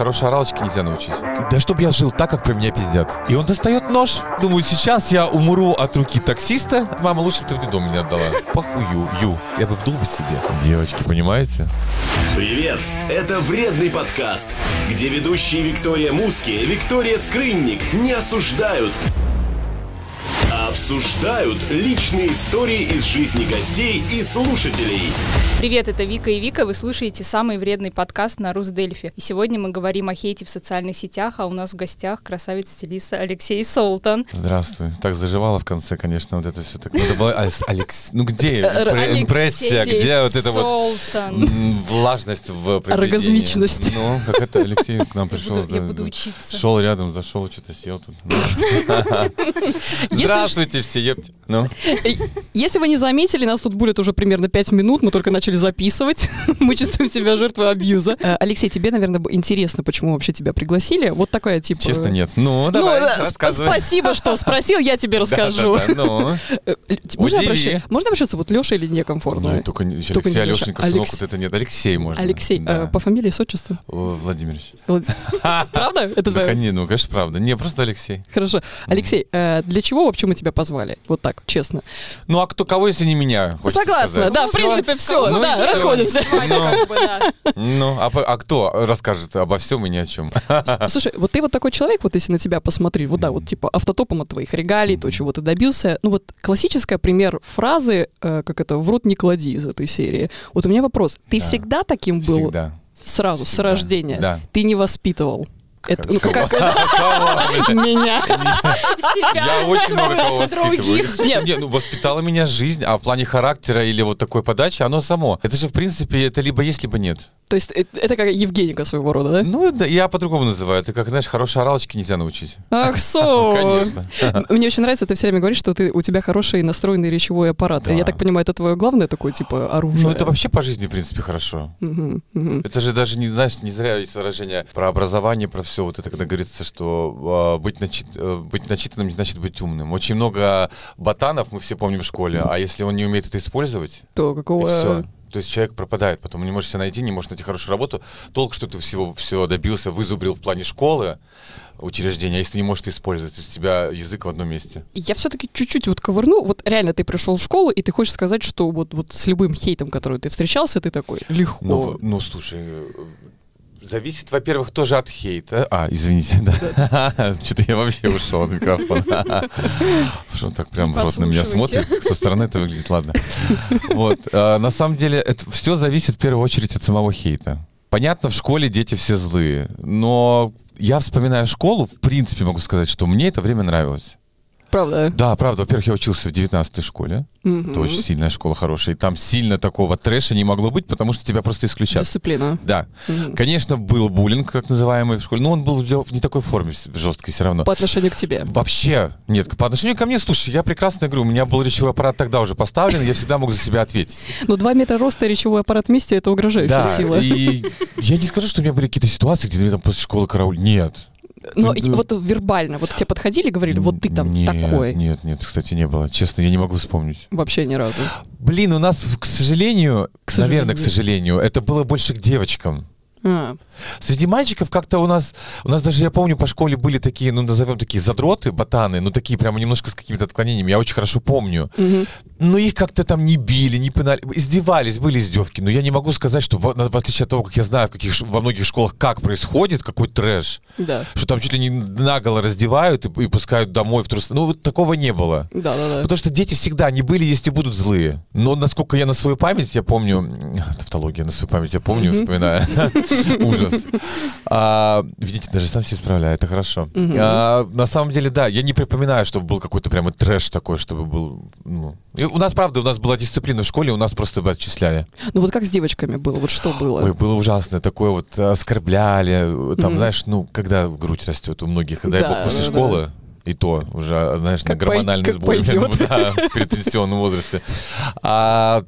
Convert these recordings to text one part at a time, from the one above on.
Хорошей оралочки нельзя научить. Да чтоб я жил так, как про меня пиздят. И он достает нож. Думаю, сейчас я умру от руки таксиста. Мама, лучше бы ты в детдом меня отдала. Похую, ю. Я бы вдул бы себе. Девочки, понимаете? Привет! Это «Вредный подкаст», где ведущие Виктория Муски и Виктория Скрынник не осуждают, обсуждают личные истории из жизни гостей и слушателей. Привет, это Вика и Вика, вы слушаете самый вредный подкаст на Русдельфи. И сегодня мы говорим о хейте в социальных сетях, а у нас в гостях красавец-стилист Алексей Солтан. Здравствуй. Так заживало в конце, конечно, вот это все так. Надо было... Алекс, ну где импрессия, где вот это вот влажность в? Оргазмичность. Ну, как это Алексей к нам пришел. я буду учиться. Шел рядом, зашел, что-то сел тут. Ну. Здравствуйте все, епте. Ну, Э, Если вы не заметили, нас тут будет уже примерно 5 минут, мы только начали записывать. Мы чувствуем себя жертвой абьюза. Э, Алексей, тебе, наверное, интересно, почему вообще тебя пригласили. Вот такая типа... честно, нет. Ну, Ну, давай, сп- рассказывай. спасибо, что спросил, я тебе расскажу. Ну. Можно обращаться? Можно обращаться вот Леша или некомфортно? Ну, только не Только Алексей, Леша. Алешенька, сынок, вот это нет. Алексей можно. Алексей, Да. э, по фамилии, с отчеством? Владимирович. Правда? Это конечно, ну, конечно, правда. Не, просто Алексей. Хорошо. Алексей, э, для чего вообще мы тебя позвали? Вот так, честно. Ну, а кто, кого, если не меня? Согласна, сказать? да, в Всё. принципе, все, Ну, да, расходимся. Ну, а, а кто расскажет обо всем и ни о чем? Слушай, вот ты вот такой человек, вот если на тебя посмотреть, вот да, вот типа автотопом от твоих регалий, то, чего ты добился. Ну вот классическая пример фразы, э, как это, в рот не клади из этой серии. Вот у меня вопрос. Ты Да. всегда таким был Всегда. сразу, с рождения? Да. Ты не воспитывал? Это, ну, как, меня. Я очень много кого воспитываю. Нет. Не, ну воспитала меня жизнь, а в плане характера или вот такой подачи, оно само. Это же, в принципе, это либо есть, либо нет. То есть э, это как Евгеника своего рода, да? Ну, да, я по-другому называю. Это как, знаешь, хорошей оралочки нельзя научить. Ах, со! Конечно. Мне очень нравится, ты все время говоришь, что ты, у тебя хороший настроенный речевой аппарат. Да. Я так понимаю, это твое главное такое, типа, оружие? Ну, это вообще по жизни, в принципе, хорошо. Мгм, мгм. Это же даже не, знаешь, не зря есть выражение про образование, про все. Вот это когда говорится, что э, быть, начит, э, быть начитанным не значит быть умным. Очень много ботанов, мы все помним в школе, а если он не умеет это использовать, То какого... все. То есть человек пропадает, потом не можешь себя найти, не можешь найти хорошую работу. Толк, что ты всего все добился, вызубрил в плане школы, учреждения, если не можешь это использовать, у тебя язык в одном месте. Я все-таки чуть-чуть вот ковырну. Вот реально ты пришел в школу, и ты хочешь сказать, что вот, вот с любым хейтом, который ты встречался, ты такой легко. Ну, ну, слушай, э, зависит, во-первых, тоже от хейта. А, извините, да. Что-то я вообще ушел от микрофона. Что он так прям в рот на меня смотрит. Со стороны это выглядит, ладно. Вот. а, На самом деле, это все зависит в первую очередь от самого хейта. Понятно, в школе дети все злые, но я вспоминаю школу, в принципе могу сказать, что мне это время нравилось. Правда? Да, правда, во-первых, я учился в 19 школе. Мгм. Это очень сильная школа, хорошая. И там сильно такого трэша не могло быть, потому что тебя просто исключат. Дисциплина. Да. Мгм. Конечно, был буллинг, как называемый в школе, но он был в не такой форме жесткой все равно. По отношению к тебе. Вообще, нет, по отношению ко мне, слушай, я прекрасно говорю, у меня был речевой аппарат тогда уже поставлен, я всегда мог за себя ответить. Но 2 метра роста и речевой аппарат вместе это угрожающая Да, сила. и я не скажу, что у меня были какие-то ситуации, где меня там после школы карауль. Нет. Но Ну, вот вербально, вот тебе подходили говорили, вот ты там нет, такой. Нет, нет, кстати, не было. Честно, я не могу вспомнить. Вообще ни разу. Блин, у нас, к сожалению, К наверное, к сожалению. сожалению, это было больше к девочкам. А, Среди мальчиков как-то у нас, у нас даже, я помню, по школе были такие, ну, назовем такие задроты, ботаны, ну, такие прямо немножко с какими-то отклонениями, я очень хорошо помню. мгм. Но их как-то там не били, не пинали, издевались, были издевки. Но я не могу сказать, что в, в отличие от того, как я знаю в каких, во многих школах, как происходит, какой трэш, Да. что там чуть ли не наголо раздевают и, и пускают домой в трусы. Ну, вот такого не было. Да, да, да. Потому что дети всегда они были, есть и будут злые. Но насколько я на свою память, я помню... Тавтология, на свою память я помню, вспоминаю. Ужас. А, Видите, даже сам себе справляю, это хорошо. А, На самом деле, да, я не припоминаю, чтобы был какой-то прямо трэш такой, чтобы был... ну. И У нас, правда, у нас была дисциплина в школе, у нас просто отчисляли. Ну вот как с девочками было? Вот что было? Ой, было ужасно. Такое вот оскорбляли. Там, знаешь, ну, когда грудь растет у многих, дай Да, бог, после да, да. школы, и то уже, знаешь, Как на гормональный пой- сбой, да, в предпенсионном возрасте. А,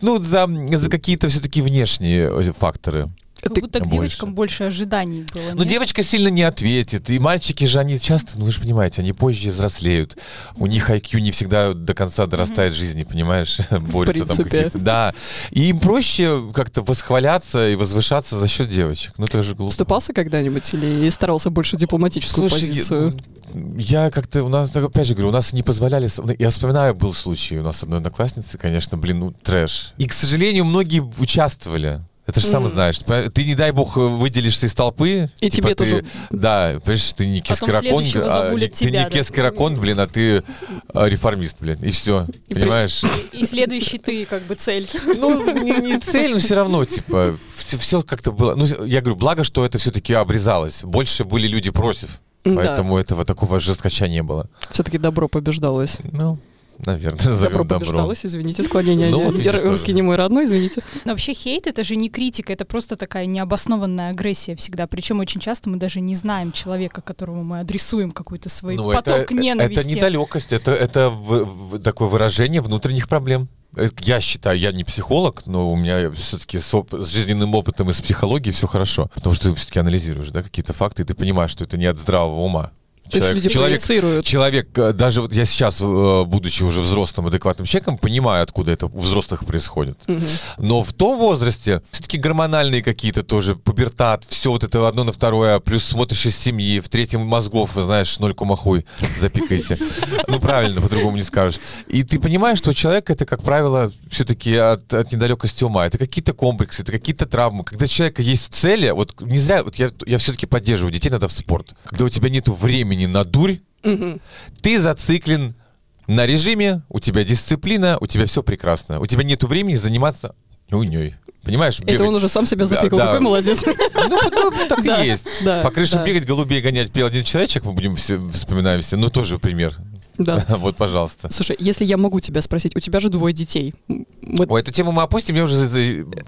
ну, за, за какие-то все-таки внешние э, факторы. Как Ты- будто к Больше. девочкам больше ожиданий было. Ну, нет? девочка сильно не ответит. И мальчики же, они часто, ну вы же понимаете, они позже взрослеют. У них IQ не всегда до конца дорастает жизни, понимаешь? Борются там какие-то. Да. И им проще как-то восхваляться и возвышаться за счет девочек. Ну, это же глупо. Вступался когда-нибудь или старался больше дипломатическую Слушай, позицию? Я, я как-то, у нас, опять же говорю, у нас не позволяли, с- я вспоминаю, был случай у нас одной одноклассницы, конечно, блин, ну, трэш. И, к сожалению, многие участвовали. Это же сам знаешь. Ты, не дай бог, выделишься из толпы. И тебе ты- тоже- Да, понимаешь, ты не кескаракон, а, ты тебя, не да. кескаракон, блин, а ты а, реформист, блин, и все. И Понимаешь? И следующий ты как бы цель. Ну, не, не цель, но все равно, типа, все, как-то было. Ну, я говорю, благо, что это все-таки обрезалось. Больше были люди против. Да. Поэтому этого такого жесткача не было. Все-таки добро побеждалось. Ну, наверное, назовем добро. побеждалось, извините, склонение. Ну, вот русский тоже. не мой родной, извините. Но вообще хейт это же не критика, это просто такая необоснованная агрессия всегда. Причем очень часто мы даже не знаем человека, которому мы адресуем какой-то свой Ну, поток это, ненависти. это недалекость, это, это в- в- такое выражение внутренних проблем. Э, Я считаю, я не психолог, но у меня все-таки с, оп- с жизненным опытом и с психологией все хорошо. Потому что ты все-таки анализируешь да, какие-то факты, и ты понимаешь, что это не от здравого ума. Есть люди человек, проецируют. человек, э, даже вот я сейчас, э, будучи уже взрослым, адекватным человеком, понимаю, откуда это у взрослых происходит. Мгм. Но в том возрасте все-таки гормональные какие-то тоже, пубертат, все вот это одно на второе, плюс смотришь из семьи, в третьем мозгов, знаешь, ноль кома хуй запикайте. Ну, правильно, по-другому не скажешь. И ты понимаешь, что у человека это, как правило, все-таки от, от недалекости ума. Это какие-то комплексы, это какие-то травмы. Когда у человека есть цели, вот не зря, вот я, я все-таки поддерживаю детей надо в спорт. Когда у тебя нет времени на дурь, Мгм. ты зациклен на режиме, у тебя дисциплина, у тебя все прекрасно. У тебя нет времени заниматься нюней. Понимаешь? Это бегать. он уже сам себя Да, запикал. да. Какой молодец. Ну, ну, так Да, и есть. да, По крышам да. бегать, голубей гонять пел один человечек, мы будем все вспоминаем все. Ну, тоже пример. Да. Вот, пожалуйста. Слушай, если я могу тебя спросить, у тебя же двое детей. Мы- Ой, эту тему мы опустим, я уже...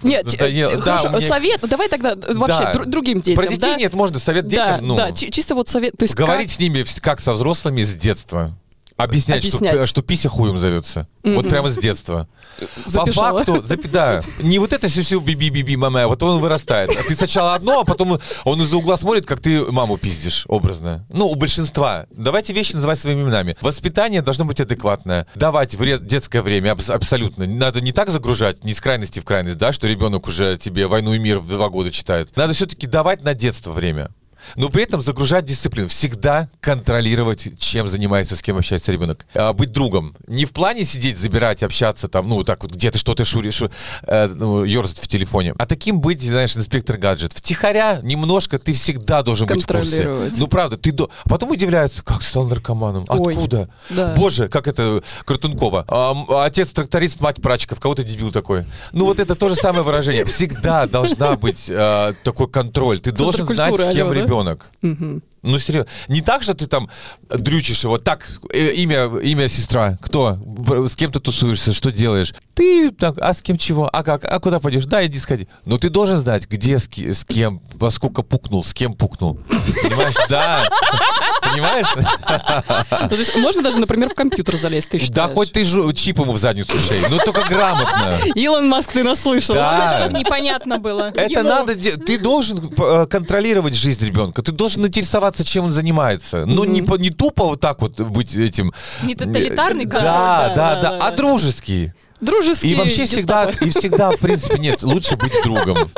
Нет, надоело. Да, хорошо, у меня- совет, ну, давай тогда э, вообще Да. дру- другим детям, Про детей да? нет, можно совет Да, детям, ну, да, чи- чисто вот совет, то есть говорить с ними как со взрослыми с детства. Объяснять, Объяснять. Что, что пися хуем зовется. Вот Мгм. прямо с детства. как записала. По факту, запи- да, не вот это сюсю биби биби мама, а вот он вырастает. А ты сначала одно, а потом он из-за угла смотрит, как ты маму пиздишь, образно. Ну, у большинства. Давайте вещи называть своими именами. Воспитание должно быть адекватное. Давать вре- детское время абс- абсолютно. Надо не так загружать, не с крайности в крайность, да, что ребенок уже тебе «Войну и мир» в два года читает. Надо все-таки давать на детство время. Но при этом загружать дисциплину. Всегда контролировать, чем занимается, с кем общается ребенок. А, быть другом. Не в плане сидеть, забирать, общаться там, ну, так вот где-то что-то шуришь, э, ну, ерзать в телефоне. А таким быть, знаешь, инспектор гаджет. Втихаря немножко ты всегда должен быть в курсе. Ну, правда, ты до... А потом удивляются, как стал наркоманом. Ой, Откуда? да. Боже, как это Картункова. А, отец тракторист, мать прачка. В кого-то дебил такой. Ну, вот это то же самое выражение. Всегда должна быть э, такой контроль. Ты должен знать, с кем да? Ребенок. Мгм. Ну, серьезно. Не так, что ты там дрючишь его. Так, э, имя, имя сестра. Кто? С кем ты тусуешься? Что делаешь? Ты так, а с кем чего? А как? А куда пойдешь? Да, иди сходи. Но ты должен знать, где, с, с кем, во сколько пукнул, с кем пукнул. Понимаешь? Да. Понимаешь? Ну, то есть можно даже, например, в компьютер залезть, ты Да хоть ты чип ему в задницу шей, но только грамотно. Илон Маск, ты нас слышал. Да. Чтобы непонятно было. Это надо, ты должен э, контролировать жизнь ребенка, ты должен интересоваться, чем он занимается. Но не, по- не тупо вот так вот быть этим. Не тоталитарный контроль, Да, да, да, да, да, а дружеский. Дружеский И вообще всегда, и всегда, в принципе, нет, лучше быть другом.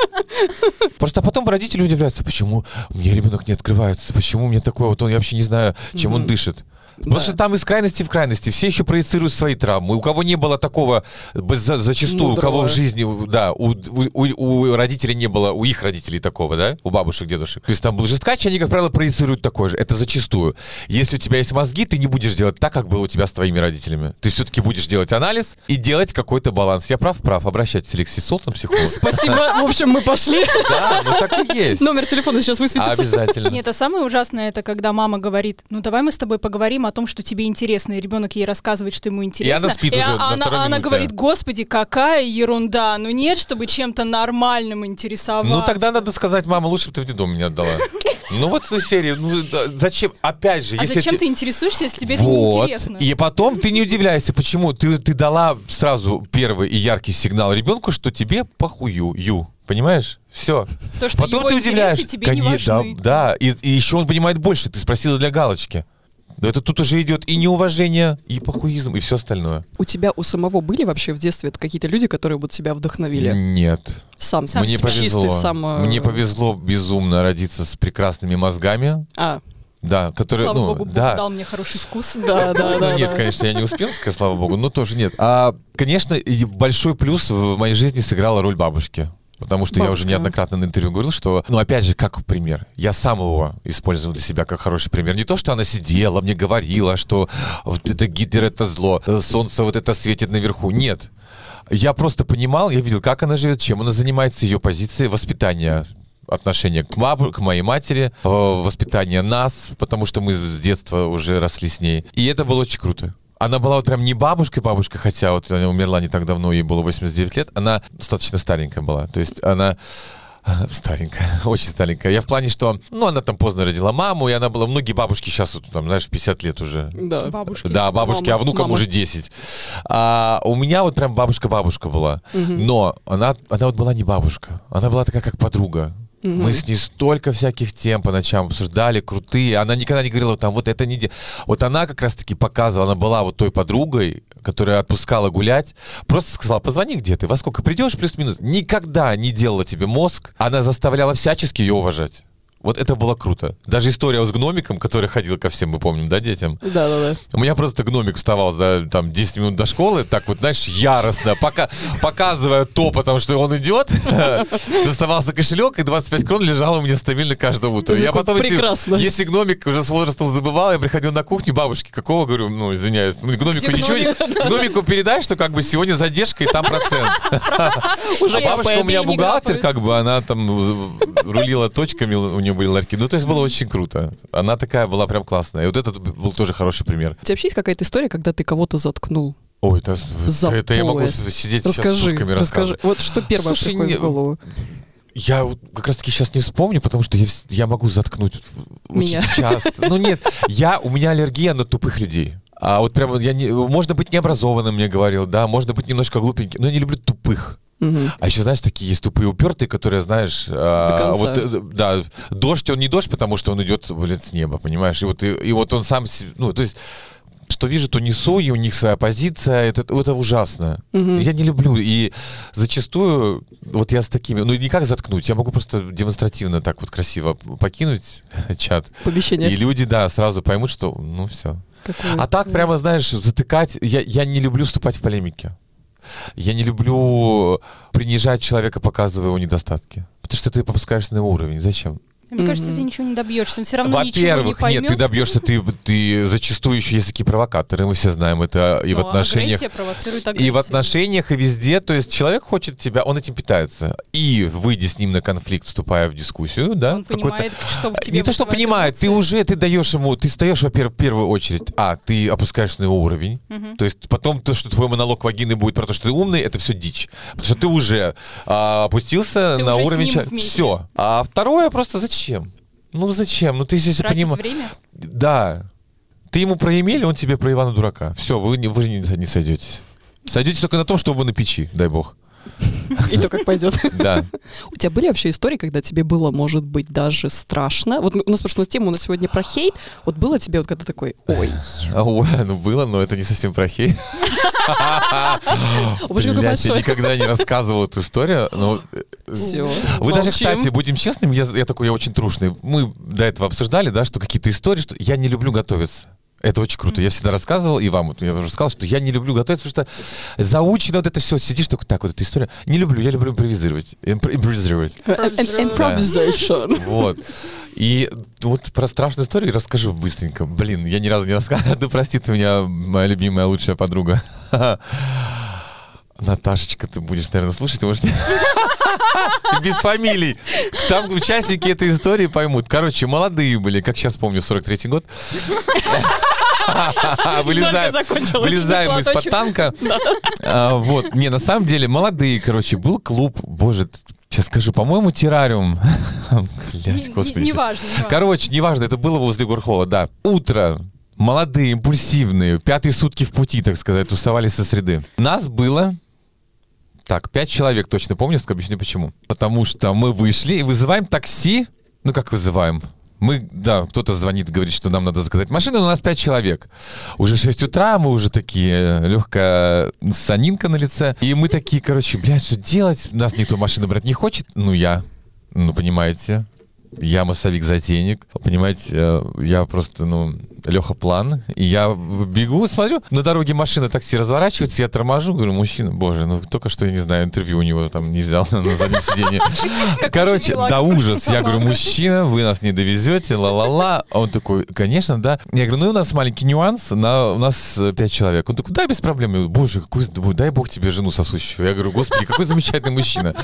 Просто потом родители удивляются, почему мне ребенок не открывается, почему мне такое, вот он, я вообще не знаю, чем он дышит. Потому Да. что там из крайности в крайности все еще проецируют свои травмы. У кого не было такого, зачастую, у кого Мудрого. в жизни, да, у, у- у- родителей не было, у их родителей такого, да, у бабушек, дедушек. То есть там был жесткач, они, как правило, проецируют такое же. Это зачастую. Если у тебя есть мозги, ты не будешь делать так, как было у тебя с твоими родителями. Ты все-таки будешь делать анализ и делать какой-то баланс. Я прав? Прав. Обращайтесь, Алексей Солтон, психолог. Спасибо. В общем, мы пошли. Да, ну так и есть. Номер телефона сейчас высветится. Обязательно. Нет, а самое ужасное, это когда мама говорит, ну давай мы с тобой поговорим о том, что тебе интересно, и ребенок ей рассказывает, что ему интересно. она спит И уже а- на она, она минуте. говорит, господи, какая ерунда, ну нет, чтобы чем-то нормальным интересоваться. Ну тогда надо сказать, мама, лучше бы ты в детдом меня отдала. Ну вот эту серию, ну зачем? Опять же, А если зачем ты интересуешься, если тебе это Вот. неинтересно? И потом ты не удивляйся, почему ты, ты дала сразу первый и яркий сигнал ребенку, что тебе похую, ю. Понимаешь? Все. То, что Потом его ты интересы удивляешь. тебе не Конечно, важны. да, да. И, и еще он понимает больше. Ты спросила для галочки. Да это тут уже идет и неуважение, и похуизм, и все остальное. У тебя у самого были вообще в детстве какие-то люди, которые вот тебя вдохновили? Нет. Сам, Сам Мне повезло. Чистый сам, э, Мне повезло безумно родиться с прекрасными мозгами. А, Да, которые, Слава ну, богу, Бог да. дал мне хороший вкус. да, да, Ну, да. нет, конечно, я не успел сказать, слава богу, но тоже нет. А, конечно, большой плюс в моей жизни сыграла роль бабушки. Потому что я уже Бабушка. неоднократно на интервью говорил, что, ну, опять же, как пример. Я сам его использовал для себя как хороший пример. Не то, что она сидела, мне говорила, что вот это Гитлер — это зло, солнце вот это светит наверху. Нет. Я просто понимал, я видел, как она живет, чем она занимается, ее позиции воспитания отношение к, маб- к моей матери, э, воспитание нас, потому что мы с детства уже росли с ней. И это было очень круто. Она была вот прям не бабушкой, бабушка, хотя вот она умерла не так давно, ей было 89 лет. Она достаточно старенькая была. То есть она Старенькая, очень старенькая. Я в плане, что, ну, она там поздно родила маму, и она была, многие бабушки сейчас, вот, там, знаешь, 50 лет уже. Да. Бабушки. Да, бабушки, Мама, а внукам мама. уже 10. А у меня вот прям бабушка-бабушка была. Но она, она вот была не бабушка. Она была такая, как подруга. Мы с ней столько всяких тем по ночам обсуждали, крутые. Она никогда не говорила, там, вот это не... де-». Вот она как раз-таки показывала, она была вот той подругой, которая отпускала гулять. Просто сказала, позвони где ты, во сколько придешь, плюс-минус. Никогда не делала тебе мозг. Она заставляла всячески ее уважать. Вот это было круто. Даже история с гномиком, который ходил ко всем, мы помним, да, детям? Да, да, да. У меня просто гномик вставал за там 10 минут до школы, так вот, знаешь, яростно, пока, показывая то, потому что он идет, доставался кошелек, и 25 крон лежало у меня стабильно каждое утро. Ты Я потом, если, если гномик уже с возрастом забывал, я приходил на кухню, бабушки, какого, говорю, ну, извиняюсь, ну, гномику Где ничего не... гномик? Гномику передай, что как бы сегодня задержка, и там процент. А бабушка у меня бухгалтер, как бы, она там рулила точками, у нее были ларьки. Ну, то есть было очень круто. Она такая была прям классная. И вот этот был тоже хороший пример. У тебя вообще есть какая-то история, когда ты кого-то заткнул? Ой, это, За это я могу пояс. сидеть сейчас Расскажи, сутками расскажи. рассказывать. Вот что первое Слушай, приходит не- в голову? Я вот как раз таки сейчас не вспомню, потому что я, я могу заткнуть Меня. очень часто. Ну нет, я, у меня аллергия на тупых людей. А вот прямо я не, можно быть необразованным, мне говорил, да, можно быть немножко глупеньким, но я не люблю тупых. Мгм. А еще, знаешь, такие есть тупые упертые, которые, знаешь, а, вот, э, да, дождь, он не дождь, потому что он идет, блин, с неба, понимаешь? И вот, и, и вот он сам, ну, то есть, что вижу, то несу, и у них своя позиция, это, это ужасно. Мгм. Я не люблю, и зачастую, вот я с такими, ну, не как заткнуть, я могу просто демонстративно так вот красиво покинуть чат, Помещение. и люди, да, сразу поймут, что, ну, все. Какое? А так прямо, знаешь, затыкать, я, я не люблю вступать в полемики. Я не люблю принижать человека, показывая его недостатки. Потому что ты попускаешься на его уровень. Зачем? Мне кажется, Мгм. ты ничего не добьешься. Все равно не Во-первых, поймет. нет, ты добьешься, ты, ты зачастую еще есть такие провокаторы, мы все знаем это и в Но отношениях. агрессия провоцирует И в отношениях, и везде. То есть человек хочет тебя, он этим питается. И выйдя с ним на конфликт, вступая в дискуссию, да, Он понимает, что в тебе не то, что понимает, ты эмоции. уже, ты даешь ему, ты встаешь, во-первых, в первую очередь, а, ты опускаешь на его уровень, Мгм. то есть потом то, что твой монолог вагины будет про то, что ты умный, это все дичь. Потому что ты уже а, опустился Ты на уже уровень... Все. А второе просто зачем? Ну зачем? Ну ты если Тратить понимаешь... Да. Ты ему про Емеля, он тебе про Ивана Дурака. Все, вы, не, вы не, не сойдетесь. Сойдетесь только на том, что вы на печи, дай бог. И то, как пойдет. Да. У тебя были вообще истории, когда тебе было, может быть, даже страшно? Вот мы- у нас, потому что тема у нас сегодня про хейт. Вот было тебе вот когда такой, ой, ой, ну было, но это не совсем про хейт. Блядь, я никогда не рассказывал эту историю, но... э, Все. Вы даже, кстати, будем честными, я, я такой, я очень трушный. Мы до этого обсуждали, да, что какие-то истории, что я не люблю готовиться. Это очень круто. Я всегда рассказывал, и вам вот я уже сказал, что я не люблю готовиться, потому что заучено вот это все. Сидишь только так, вот эта история. Не люблю, я люблю импровизировать. Импро- импровизировать. Improvisation. Вот. И вот про страшную историю расскажу быстренько. Блин, я ни разу не рассказывал. Да простит меня моя любимая лучшая подруга. Наташечка, ты будешь, наверное, слушать, может? Без фамилий. Там участники этой истории поймут. Короче, молодые были, как сейчас помню, 43-й год. Вылезаем, вылезаем из-под танка. А, Вот. Не, на самом деле, молодые, короче, был клуб, боже, сейчас скажу, по-моему, террариум. Блять, господи. Неважно. Короче, неважно, это было возле Горхола, да. Утро. Молодые, импульсивные, пятые сутки в пути, так сказать, тусовались со среды. Нас было Так, пять человек точно помню, объясню почему. Потому что мы вышли и вызываем такси. Ну, как вызываем? Мы, да, кто-то звонит, говорит, что нам надо заказать машину, но у нас пять человек. Уже 6 утра, мы уже такие, легкая санинка на лице. И мы такие, короче, блядь, что делать? Нас никто машину брать не хочет. Ну, я. Ну, понимаете, я массовик-затейник. Понимаете, э, я просто, ну, Леха План. И я бегу, смотрю, на дороге машина такси разворачивается, я торможу, говорю, мужчина, боже, ну только что, я не знаю, интервью у него там не взял на заднем сиденье. Короче, да ужас. Я говорю, мужчина, вы нас не довезете, ла-ла-ла. А он такой, конечно, да. Я говорю, ну у нас маленький нюанс, на, у нас пять человек. Он такой, да, без проблем. Я говорю, боже, какой, дай бог тебе жену сосущую. Я говорю, господи, какой замечательный мужчина.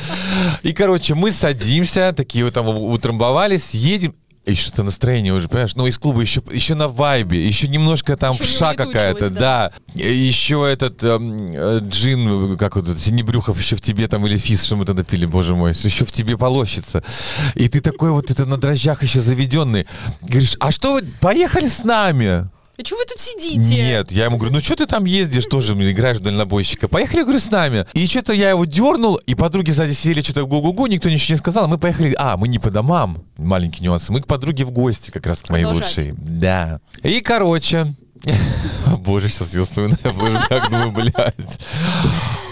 И, короче, мы садимся, такие вот там утрамбовались, едем, и что-то настроение уже, понимаешь? Ну, из клуба еще, еще на вайбе, еще немножко там еще вша какая-то, да. да. Еще этот эм, э, джин, как вот, Синебрюхов еще в тебе там, или физ, что мы тогда пили, боже мой, еще в тебе полощется. И ты такой вот, это на дрожжах еще заведенный. Говоришь, а что вы, поехали с нами? А что вы тут сидите? Нет, я ему говорю, ну что ты там ездишь, тоже играешь в дальнобойщика? Поехали, говорю, с нами. И что-то я его дернул, и подруги сзади сидели, что-то гу-гу-гу, никто ничего не сказал. Мы поехали, а, мы не по домам, маленький нюанс, мы к подруге в гости как раз к моей лучшей. Да. И, короче, Боже, сейчас я вспоминаю флешбэк, думаю, блядь.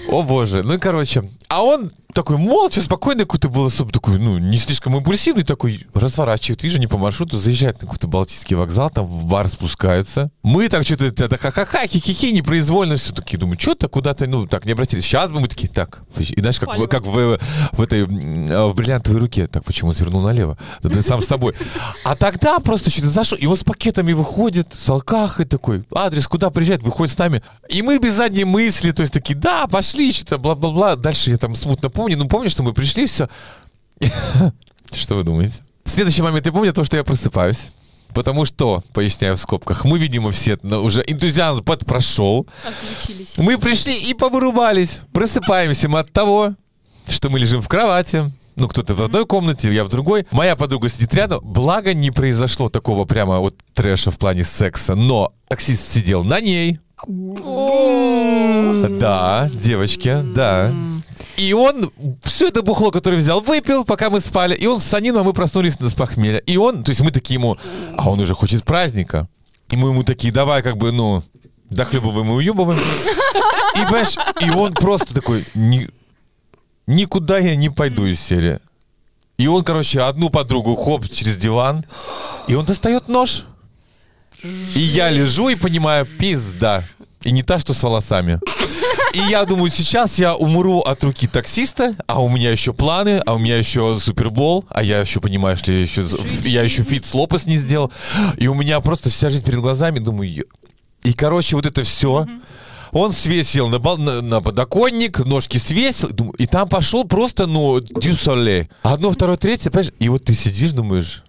О боже. Ну и короче. А он такой молча, спокойный какой-то был особо такой, ну, не слишком импульсивный, такой разворачивает, вижу, не по маршруту, заезжает на какой-то Балтийский вокзал, там в бар спускается. Мы так что-то это ха-ха-ха, хи-хи-хи, непроизвольно все такие, думаю, что-то куда-то, ну, так не обратились. Сейчас бы мы такие, так, и знаешь, как, в, как в, в этой, в бриллиантовой руке, так, почему свернул налево? Да, сам с собой. А тогда просто что-то зашел, и он с пакетами выходит, с алкахой такой, адрес, куда приезжает, выходит с нами. И мы без задней мысли, то есть такие, да, пошли, что-то, бла-бла-бла. Дальше я там смутно помню, ну помню, что мы пришли, все. Что вы думаете? Следующий момент я помню то, что я просыпаюсь. Потому что, поясняю в скобках, мы, видимо, все ну, уже энтузиазм под прошел. Мы пришли и повырубались. Просыпаемся мы от того, что мы лежим в кровати. Ну, кто-то в одной комнате, я в другой. Моя подруга сидит рядом. Благо, не произошло такого прямо вот трэша в плане секса. Но таксист сидел на ней. Да, девочки, да. И он все это бухло, которое взял, выпил, пока мы спали. И он с санином, мы проснулись с похмелья. И он, то есть мы такие ему, а он уже хочет праздника. И мы ему такие, давай как бы, ну, дохлебываем и уебываем. И, понимаешь, и он просто такой, Ни, никуда я не пойду из серии. И он, короче, одну подругу хоп через диван, и он достает нож. И я лежу и понимаю, пизда. И не та, что с волосами. И я думаю, сейчас я умру от руки таксиста, а у меня еще планы, а у меня еще Super Bowl, а я еще, понимаешь я еще, я еще feat с Лопес не сделал. И у меня просто вся жизнь перед глазами, думаю, и, короче, вот это все. Он свесил на, на, на подоконник, ножки свесил, думаю, и там пошел просто, ну, дюсоле. Одно, второе, третье, понимаешь? И вот ты сидишь, думаешь,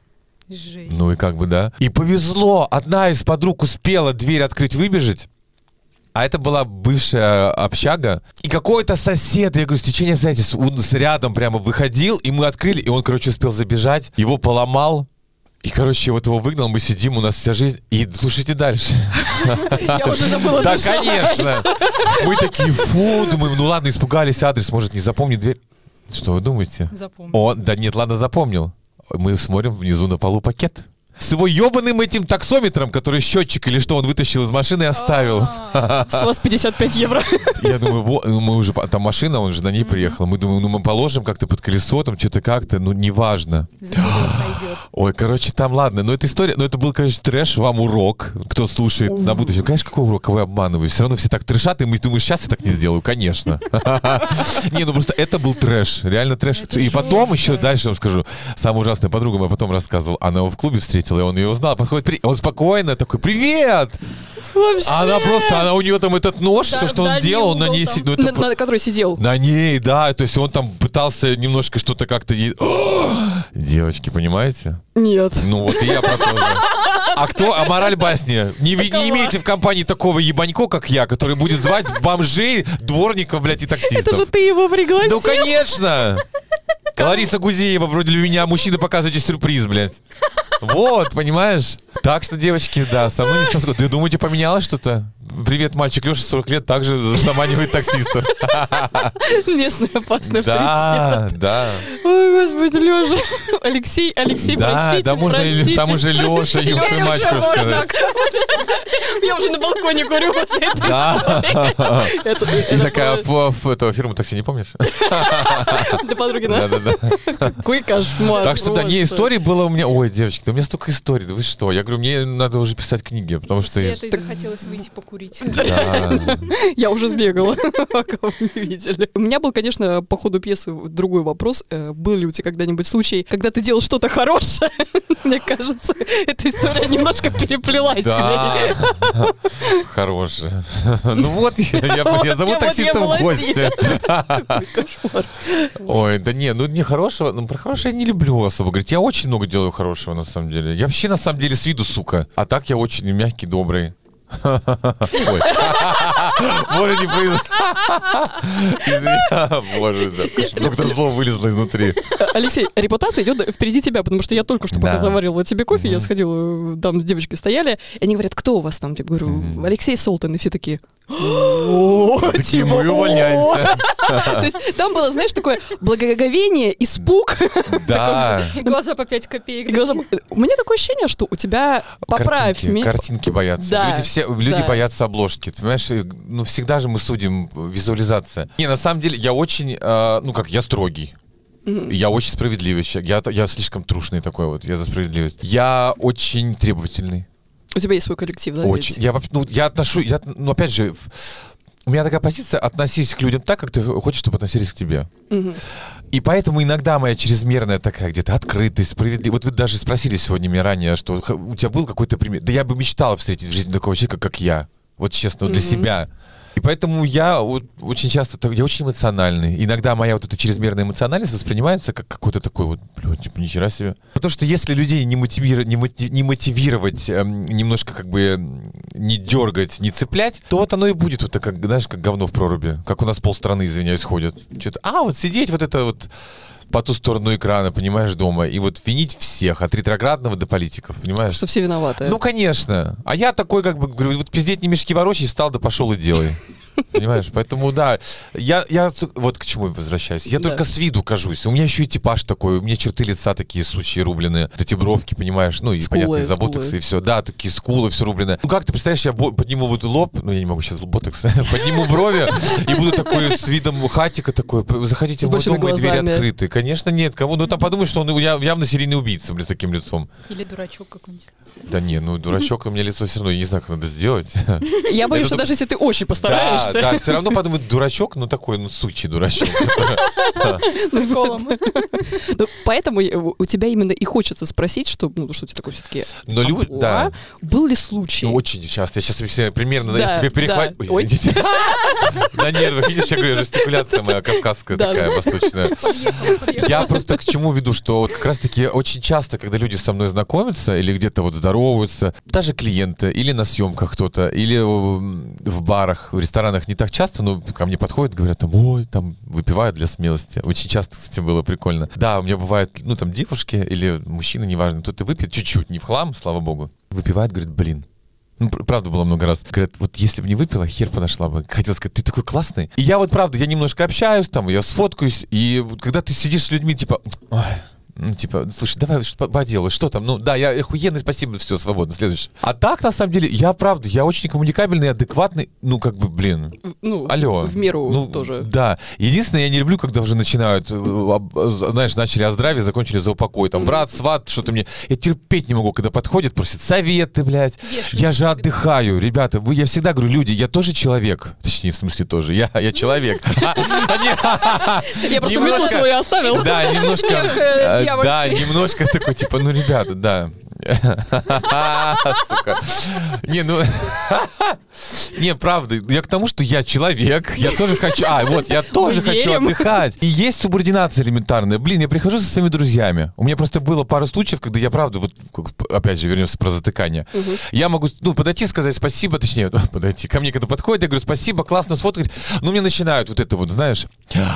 Жесть. Ну и как бы, да. И повезло, одна из подруг успела дверь открыть, выбежать. А это была бывшая общага. И какой-то сосед, я говорю, с течением обстоятельств, он с рядом прямо выходил, и мы открыли, и он, короче, успел забежать, его поломал. И, короче, вот его выгнал, мы сидим, у нас вся жизнь. И слушайте дальше. Я уже забыла, Да, конечно. Мы такие, фу, думаем, ну ладно, испугались, адрес, может, не запомнить дверь. Что вы думаете? Запомнил. О, да нет, ладно, запомнил. Мы смотрим внизу на полу пакет с его ебаным этим таксометром, который счетчик или что он вытащил из машины и оставил. С вас 55 евро. Я думаю, ну, мы уже, там машина, он же на ней приехал. Мы думаем, ну мы положим как-то под колесо, там что-то как-то, ну неважно. Ой, короче, там ладно, но эта история, но это был, конечно, трэш, вам урок, кто слушает на будущее. Конечно, какой урок, вы обманываете? Все равно все так трешат, и мы думаем, сейчас я так не сделаю, конечно. Не, ну просто это был трэш, реально трэш. И потом еще дальше вам скажу, самая ужасная подруга моя потом рассказывала, она его в клубе встретила, встретил, и он ее узнал. Подходит, при... он спокойно такой, привет! Вообще. Она просто, она у нее там этот нож, да, все, что он делал, на ней сидел. Ну, на, на который сидел. На ней, да. То есть он там пытался немножко что-то как-то... Девочки, понимаете? Нет. Ну вот и я про то же. А кто? А мораль басни. Не, не имеете в компании такого ебанько, как я, который будет звать бомжей, дворников, блядь, и таксистов. Это же ты его пригласил. Ну, конечно! Лариса Гузеева, вроде для меня, мужчина, показывайте сюрприз, блядь. Вот, понимаешь? Так что, девочки, да, со мной не Ты думаете, поменялось что-то? Привет, мальчик Леша, 40 лет, также заманивает таксистов. Местный опасный Да, авторитет. да. Ой, господи, Леша. Алексей, Алексей, Да, простите, да, можно и простите. там уже Леша, хочешь можно, сказать. Я уже на балконе курю после этой Да. Это- И это такая, этого фирму такси не помнишь? Да, подругина. Да-да-да. Какой кошмар. Так что, да, не, историй было у меня... Ой, девочки, да у меня столько историй, да вы что? Я говорю, мне надо уже писать книги, потому что... Этой захотелось выйти покурить. Да. Я уже сбегала, пока вы не видели. У меня был, конечно, по ходу пьесы другой вопрос. Э, Был ли у тебя когда-нибудь случай, когда ты делал что-то хорошее? Мне кажется, эта история немножко переплелась. Да, хорошая. Ну вот, я, зову таксиста в гости. Ой, да не, ну не хорошего, ну про хорошее я не люблю особо говорить. Я очень много делаю хорошего, на самом деле. Я вообще, на самом деле, с виду сука. А так я очень мягкий, добрый. Ой. Боже, не произ... Извини. Боже, да. Доктор зло вылезло изнутри. Алексей, репутация идет впереди тебя, потому что я только что пока Да. заваривала тебе кофе, я сходила, там с девочкой стояли, и они говорят, кто у вас там? Я говорю, Алексей Солтан, и все такие, «О, Такие, типа, мы увольняемся. То есть там было, знаешь, такое благоговение, испуг. Да. И глаза по 5 копеек. У меня такое ощущение, что у тебя, поправь картинки, меня, картинки боятся. Да, люди боятся обложки. Ты понимаешь, ну всегда же мы судим э, визуализация. Не, на самом деле я очень, э, ну как, я строгий. Я очень справедливый человек. Я, я слишком трушный такой вот. Я за справедливость. Я очень требовательный. У тебя есть свой коллектив, да? Очень. ведь? Я, ну, я отношу, я, ну, опять же, у меня такая позиция, относись к людям так, как ты хочешь, чтобы относились к тебе. Мгм. И поэтому иногда моя чрезмерная такая где-то открытость, справедливость. Вот вы даже спросили сегодня меня ранее, что у тебя был какой-то пример. Да я бы мечтал встретить в жизни такого человека, как я. Вот честно, вот для себя. И поэтому я вот очень часто, я очень эмоциональный. Иногда моя вот эта чрезмерная эмоциональность воспринимается как какой-то такой вот, блядь, типа, нихера себе. Потому что если людей не, мотивиро- не, моти- не мотивировать, эм, немножко как бы м, не дергать, не цеплять, то вот оно и будет вот так, как, знаешь, как говно в проруби. Как у нас полстраны, извиняюсь, ходят. Что-то, а, вот сидеть вот это вот по ту сторону экрана, понимаешь, дома, и вот винить всех, от ретроградного до политиков, понимаешь? Что все виноваты. Ну, конечно. А я такой, как бы, говорю, вот пиздеть не мешки ворочай, встал, да пошел и делай. Понимаешь? Поэтому, да, я, я вот к чему я возвращаюсь. Я Да. только с виду кажусь. У меня еще и типаж такой, у меня черты лица такие сучьи рубленые. Вот эти бровки, понимаешь? Ну, и Скулы, понятно, ботокса скулы. и все. Да, такие скулы, все рубленое. Ну, как ты представляешь, я подниму вот лоб, ну, я не могу сейчас ботокс, подниму брови и буду такой с видом хатика такой, заходите в мой дом, мои двери открыты. Конечно, нет. Кого? Ну, там подумаешь, что он яв- явно серийный убийца, блин, с таким лицом. Или дурачок какой-нибудь. Да не, ну дурачок, у меня лицо все равно, я не знаю, как надо сделать. Я боюсь, что даже если ты очень постараешься. Да, да, все равно подумают, дурачок, ну такой, ну сучий дурачок. С приколом. Ну, Поэтому я- у тебя именно и хочется спросить, что, ну, что у тебя такое все-таки Но люди, да, Был ли случай? ну, очень часто. Я сейчас примерно на тебе перехват... да. Ой, извините. На нервах, видишь, я говорю, жестикуляция моя кавказская такая, восточная. Я просто к чему веду, что как раз-таки очень часто, когда люди со мной знакомятся или где-то вот здороваются, даже клиенты, или на съемках кто-то, или в барах, в ресторанах не так часто, но ко мне подходят, говорят, там, ой, там, выпивают для смелости. Очень часто, кстати, было прикольно. Да, у меня бывают, ну, там, девушки или мужчины, неважно, кто-то выпьет чуть-чуть, не в хлам, слава богу. Выпивает, говорит, блин, ну, пр- правда было много раз. Говорят, вот если бы не выпила, хер подошла бы. Хотел сказать, ты такой классный. И я вот, правда, я немножко общаюсь, там, я сфоткаюсь, и вот когда ты сидишь с людьми, типа, «Ой, ну, типа, слушай, давай что по делу, что там? Ну, да, я охуенный, спасибо, все, свободно, следующий. А так, на самом деле, я, правда, я очень коммуникабельный, адекватный, ну, как бы, блин, Ну, Алло. в меру Ну, тоже. Да. Единственное, я не люблю, когда уже начинают, э, э, знаешь, начали о здравии, закончили за упокой. Там, брат, сват, что-то мне... Я терпеть не могу, когда подходят, просят советы, блядь. Вешают Я же отдыхаю, ребята. Вы, я всегда говорю, люди, я тоже человек. Точнее, в смысле тоже. Я, я человек. А, не, Я просто метку свою оставил. Да, немножко... Дьявольский. Да, немножко такой, типа, ну, ребята, да. Не, ну... Не, правда, я к тому, что я человек, я тоже хочу... А, вот, я тоже хочу отдыхать. И есть субординация элементарная. Блин, я прихожу со своими друзьями. У меня просто было пару случаев, когда я, правда, вот опять же, вернемся про затыкание. Я могу, ну, подойти, сказать спасибо, точнее, подойти. Ко мне когда подходит, я говорю, спасибо, классно сфоткать. Ну, мне начинают вот это вот, знаешь,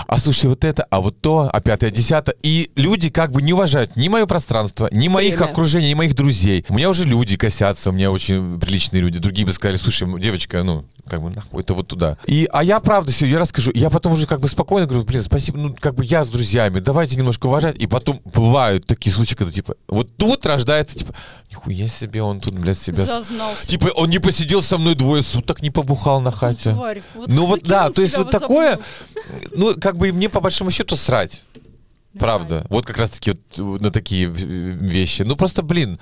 а слушай, вот это, а вот то, а пятое, десятое. И люди как бы не уважают ни мое пространство, ни моих окружений, ни моих друзей. У меня уже люди косятся, у меня очень приличные люди. Другие бы сказали, слушай, девочка, ну, как бы нахуй, это вот туда. И, а я правда себе, я расскажу, я потом уже как бы спокойно говорю, блин, спасибо, ну, как бы я с друзьями, давайте немножко уважать. И потом бывают такие случаи, когда, типа, вот тут рождается, типа, нихуя себе, он тут, блядь, себя... Зазнался. Типа, он не посидел со мной двое суток, не побухал на хате. Тварь. Вот ну вот да, то есть вот такое, ну как бы мне по большому счету срать. Правда. Вот как раз таки вот на такие в- вещи. Ну просто, блин,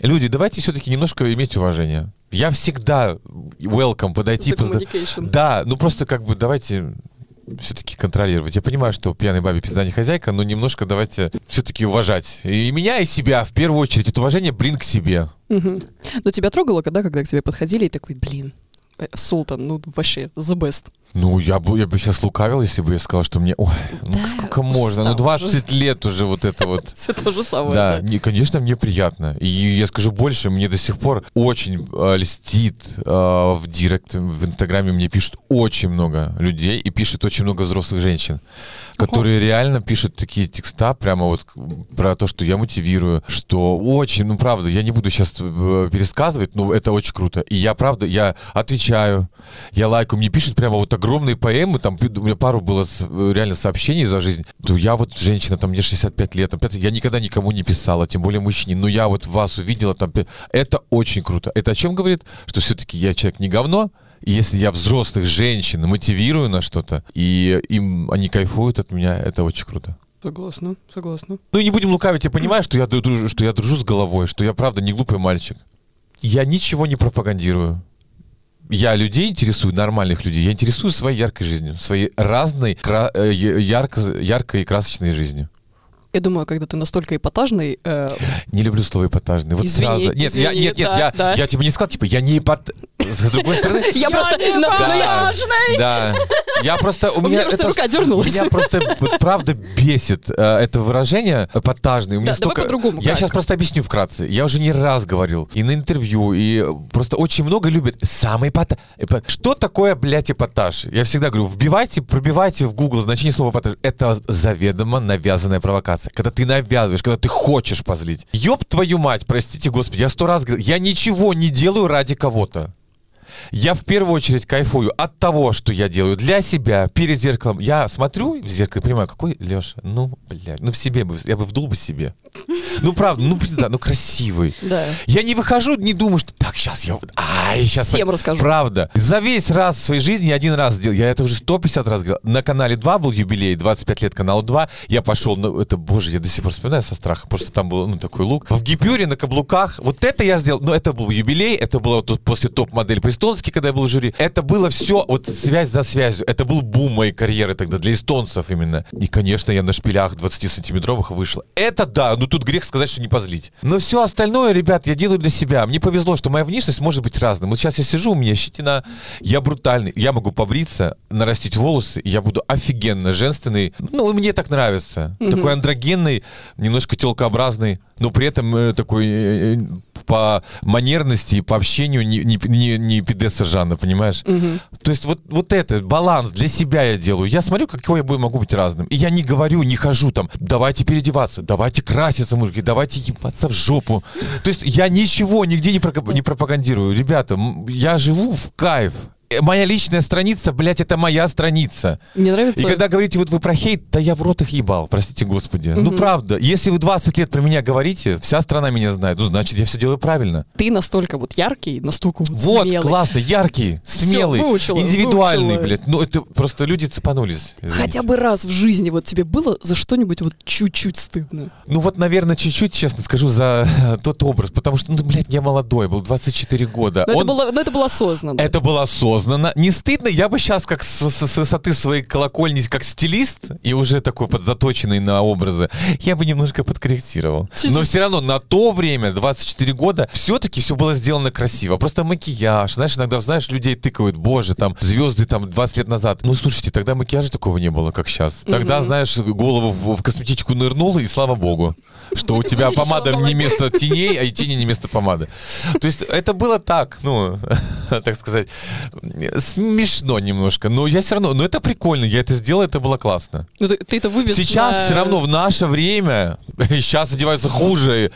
люди, давайте все-таки немножко иметь уважение. Я всегда welcome подойти. Позда-. Да, ну просто как бы давайте все-таки контролировать. Я понимаю, что пьяной бабе пизда не хозяйка, но немножко давайте все-таки уважать. И меня, и себя в первую очередь. Это уважение, блин, к себе. Мгм. Но тебя трогало, когда, когда к тебе подходили и такой, блин, э, Султан, ну вообще, the best. Ну, я бы, я бы сейчас лукавил, если бы я сказал, что мне... Ой, ну сколько можно? Ну, устал 20 лет уже вот это вот. Все то же самое. Да, не, конечно, мне приятно. И я скажу больше, мне до сих пор очень э, льстит э, в директ, в Инстаграме мне пишут очень много людей и пишет очень много взрослых женщин, которые реально пишут такие текста прямо вот про то, что я мотивирую, что очень, ну правда, я не буду сейчас пересказывать, но это очень круто. И я правда, я отвечаю, я лайкаю, мне пишут прямо вот огромные поэмы, там у меня пару было реально сообщений за жизнь. То я вот женщина, там мне 65 лет, я никогда никому не писала, тем более мужчине, но я вот вас увидела, там, это очень круто. Это о чем говорит? Что все-таки я человек не говно, и если я взрослых женщин мотивирую на что-то, и им они кайфуют от меня, это очень круто. Согласна, согласна. Ну и не будем лукавить, я понимаю, что я дружу, что я дружу с головой, что я правда не глупый мальчик. Я ничего не пропагандирую. Я людей интересую, нормальных людей. Я интересую своей яркой жизнью, своей разной, э, я- ярко, яркой и красочной жизнью. Я думаю, когда ты настолько эпатажный, э, Не люблю слово эпатажный. Вот Извини, сразу. Нет, я, извини, нет, нет, да, я, да. я тебе не сказал, типа, я не эпат. С другой стороны, я просто... Да. Я просто... У, меня просто рука дернулась. Меня просто правда бесит э, это выражение меня Да, давай по-другому, Я сейчас просто объясню вкратце. Я уже не раз говорил и на интервью, и просто очень много любят самый эпатаж. Что такое, блядь, эпатаж? Я всегда говорю, вбивайте, пробивайте в Google значение слова эпатаж. Это заведомо навязанная провокация. Когда ты навязываешь, когда ты хочешь позлить. Ёб твою мать, простите, господи, я сто раз говорил, я ничего не делаю ради кого-то. Я в первую очередь кайфую от того, что я делаю для себя, перед зеркалом. Я смотрю в зеркало и понимаю, какой Леша, ну, блядь, ну в себе бы, я бы вдул бы себе. Ну, правда, ну, пизда, ну, красивый. Да. Я не выхожу, не думаю, что так, сейчас я... Ай, сейчас... Всем расскажу. Правда. За весь раз в своей жизни я один раз сделал. Я это уже 150 раз говорил. На канале 2 был юбилей, 25 лет каналу 2. Я пошел, ну, это, боже, я до сих пор вспоминаю со страхом. Просто там был, ну, такой лук. В гипюре, на каблуках. Вот это я сделал. Ну, это был юбилей. Это было вот после топ-модели по-эстонски, когда я был в жюри. Это было все, вот связь за связью. Это был бум моей карьеры тогда для эстонцев именно. И, конечно, я на шпилях 20-сантиметровых вышел. Это да, ну тут грех сказать, что не позлить. Но все остальное, ребят, я делаю для себя. Мне повезло, что моя внешность может быть разной. Вот сейчас я сижу, у меня щетина, я брутальный. Я могу побриться, нарастить волосы, и я буду офигенно женственный. Ну, мне так нравится. Такой андрогенный, немножко телкообразный, но при этом э, такой э, э, по манерности и по общению не, не, не, не пидесса Жанна, понимаешь? То есть вот, вот это, баланс для себя я делаю. Я смотрю, какой я могу быть разным. И я не говорю, не хожу там, давайте переодеваться, давайте краситься, мужики, давайте ебаться в жопу. То есть я ничего нигде не, пропагандирую. Ребята, я живу в кайф. Э, Моя личная страница, блядь, это моя страница. Мне нравится... И когда говорите, вот вы про хейт, да я в рот их ебал, простите господи. Ну правда, если вы 20 лет про меня говорите, вся страна меня знает, ну значит я все делаю правильно. Ты настолько вот яркий, настолько вот, Вот, смелый. классно, яркий, смелый, выучила, индивидуальный, выучила. блядь. Ну это просто люди цепанулись. извините. Хотя бы раз в жизни вот тебе было за что-нибудь вот чуть-чуть стыдно. Ну вот, наверное, чуть-чуть, честно скажу, за э, тот образ, потому что, ну, блядь, я молодой, был 24 года. Но, это, Он- было, но это было осознанно. Это было осознанно. Осознанно. Не стыдно, я бы сейчас как с, с- с высоты своей колокольни, как стилист, и уже такой подзаточенный на образы, я бы немножко подкорректировал. Но все равно на то время, 24 года, все-таки все было сделано красиво. Просто макияж, знаешь, иногда, знаешь, людей тыкают, боже, там, звезды там 20 лет назад. Ну, слушайте, тогда макияжа такого не было, как сейчас. Тогда, знаешь, голову в, в косметичку нырнула, и слава богу, что у тебя помада не место теней, а и тени не место помады. То есть это было так, ну, так сказать, смешно немножко. Но я все равно, но это прикольно, я это сделал, это было классно. Ну, ты, ты это вывез Сейчас на- все равно в наше время, сейчас одеваются хуже,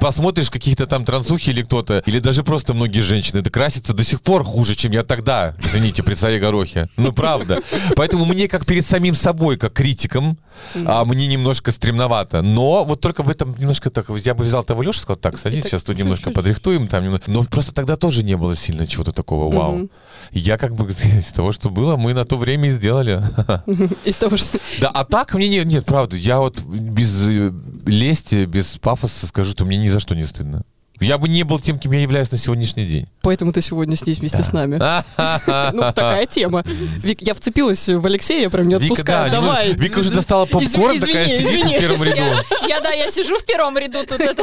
посмотришь каких-то там трансухи или кто-то, или даже просто многие женщины, это красятся до сих пор хуже, чем я тогда, извините, при царе Горохе. Ну, правда. Поэтому мне как перед самим собой, как критиком, а, мне немножко стремновато. Но вот только в этом немножко так, я бы взял того Лешу, сказал, так, садись, сейчас тут немножко подрихтуем, там. Но просто тогда тоже не было сильно чего-то такого, вау. Я как бы из того, что было, мы на то время и сделали. Из того, что... Да, а так мне не, нет, правда, я вот без э, лести, без пафоса скажу, что мне ни за что не стыдно. Я бы не был тем, кем я являюсь на сегодняшний день. Поэтому ты сегодня здесь вместе с нами. Ну, такая тема. Вик, я вцепилась в Алексея, я прям не отпускаю. да, Давай. Вика уже достала попкорн, такая сидит в первом ряду. Я, да, я сижу в первом ряду тут. Это.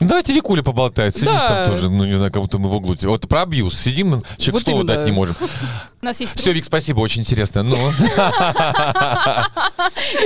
Ну, давайте Викуля поболтает. Сидишь Да. там тоже, ну, не знаю, как будто мы в углу. Вот про абьюз. Сидим, человек слова дать не можем. Нас есть Все, Вик, спасибо, очень интересно. Ну, Я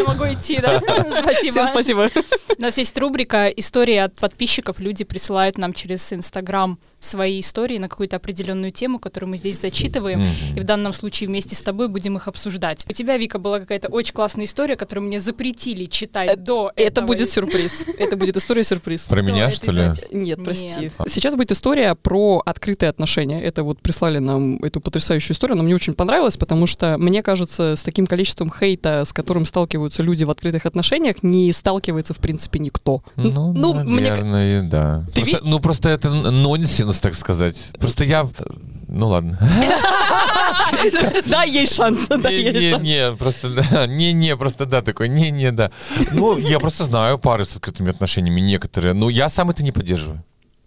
могу идти, да? Спасибо. Всем спасибо. У нас есть рубрика «Истории от подписчиков». Люди присылают нам через Инстаграм свои истории на какую-то определенную тему, которую мы здесь зачитываем. И в данном случае вместе с тобой будем их обсуждать. У тебя, Вика, была какая-то очень классная история, которую мне запретили читать до Это этого. будет сюрприз. Это будет история-сюрприз. про меня, что ли? Нет, прости. Сейчас будет история про открытые отношения. Это вот прислали нам эту потрясающую историю. Она мне очень понравилась, потому что, мне кажется, с таким количеством хейта, с которым сталкиваются люди в открытых отношениях, не сталкивается, в принципе, никто. Ну, мне ка- наверное, да. Ты Просто- ну, просто это н- нонсенс, так сказать. Просто я... Ну, ладно. Да, есть шанс. Да, есть Не, шанс. не, просто да. Не, не, просто да, такой, не, не, да. Ну, я просто знаю пары с открытыми отношениями, некоторые. Но я сам это не поддерживаю.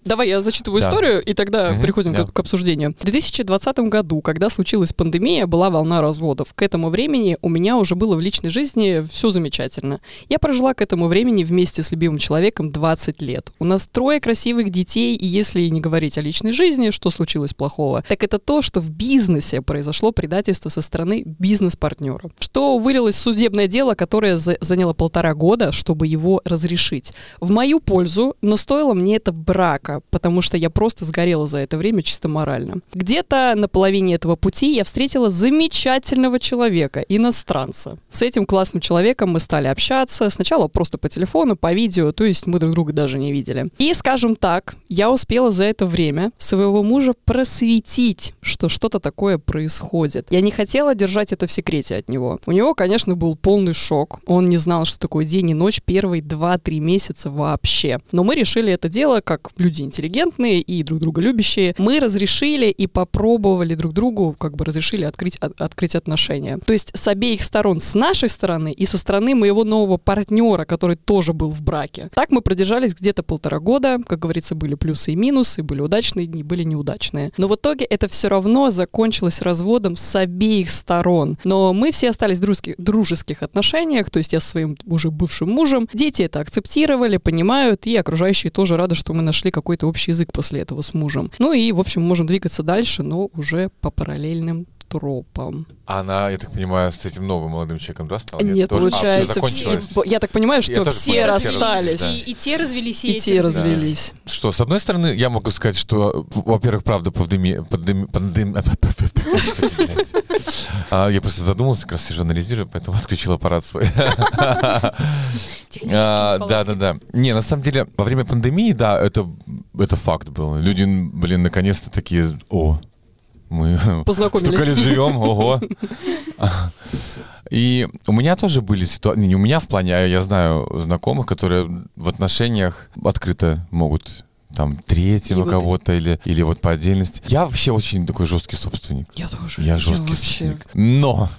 Давай я зачитываю Да. историю, и тогда Мгм, переходим да. к, к обсуждению. В 2020 году, когда случилась пандемия, была волна разводов. К этому времени у меня уже было в личной жизни все замечательно. Я прожила к этому времени вместе с любимым человеком 20 лет. У нас трое красивых детей, и если не говорить о личной жизни, что случилось плохого, так это то, что в бизнесе произошло предательство со стороны бизнес-партнера. Что вылилось в судебное дело, которое за- заняло полтора года, чтобы его разрешить. В мою пользу, но стоило мне это брака, потому что я просто сгорела за это время чисто морально. Где-то на половине этого пути я встретила замечательного человека, иностранца. С этим классным человеком мы стали общаться, сначала просто по телефону, по видео, то есть мы друг друга даже не видели. И, скажем так, я успела за это время своего мужа просветить, что что-то такое происходит. Я не хотела держать это в секрете от него. У него, конечно, был полный шок. Он не знал, что такое день и ночь первые 2-3 месяца вообще. Но мы решили это дело, как люди интеллигентные и друг друга любящие. Мы разрешили и попробовали друг другу, как бы разрешили открыть, от- открыть отношения. То есть с обеих сторон, с нашей стороны и со стороны моего нового партнера, который тоже был в браке. Так мы продержались где-то полтора года. Как говорится, были плюсы и минусы, были удачные дни, были неудачные. Но в итоге это все равно закончилось разводом с обеих сторон. Но мы все остались в дружеских, дружеских отношениях, то есть я со своим уже бывшим мужем. Дети это акцептировали, понимают, и окружающие тоже рады, что мы нашли какой-то общий язык после этого с мужем. Ну и, в общем, можем двигаться дальше, но уже по параллельным тропам. А Она, я так понимаю, с этим новым молодым человеком, да, стала? Нет, тоже? А, получается, закончилось. все- я так понимаю, Я что тоже все все расстались. развелись, И, и те развелись, и, И те развелись. развелись. Что, с одной стороны, я могу сказать, что, во-первых, правда, пандемия... пандем- пандем- Господи, блядь. А, Я просто задумался, как раз сижу, анализирую, поэтому отключил аппарат свой. А. Да, да, да. Не, на самом деле, во время пандемии, да, это, это факт был. Люди, блин, наконец-то такие, о, мы Познакомились. столько лет живем, ого. И у меня тоже были ситуации, не у меня в плане, а я знаю знакомых, которые в отношениях открыто могут там вот- кого-то или, или вот по отдельности. Я вообще очень такой жесткий собственник. Я тоже. Я жесткий вообще. собственник. Но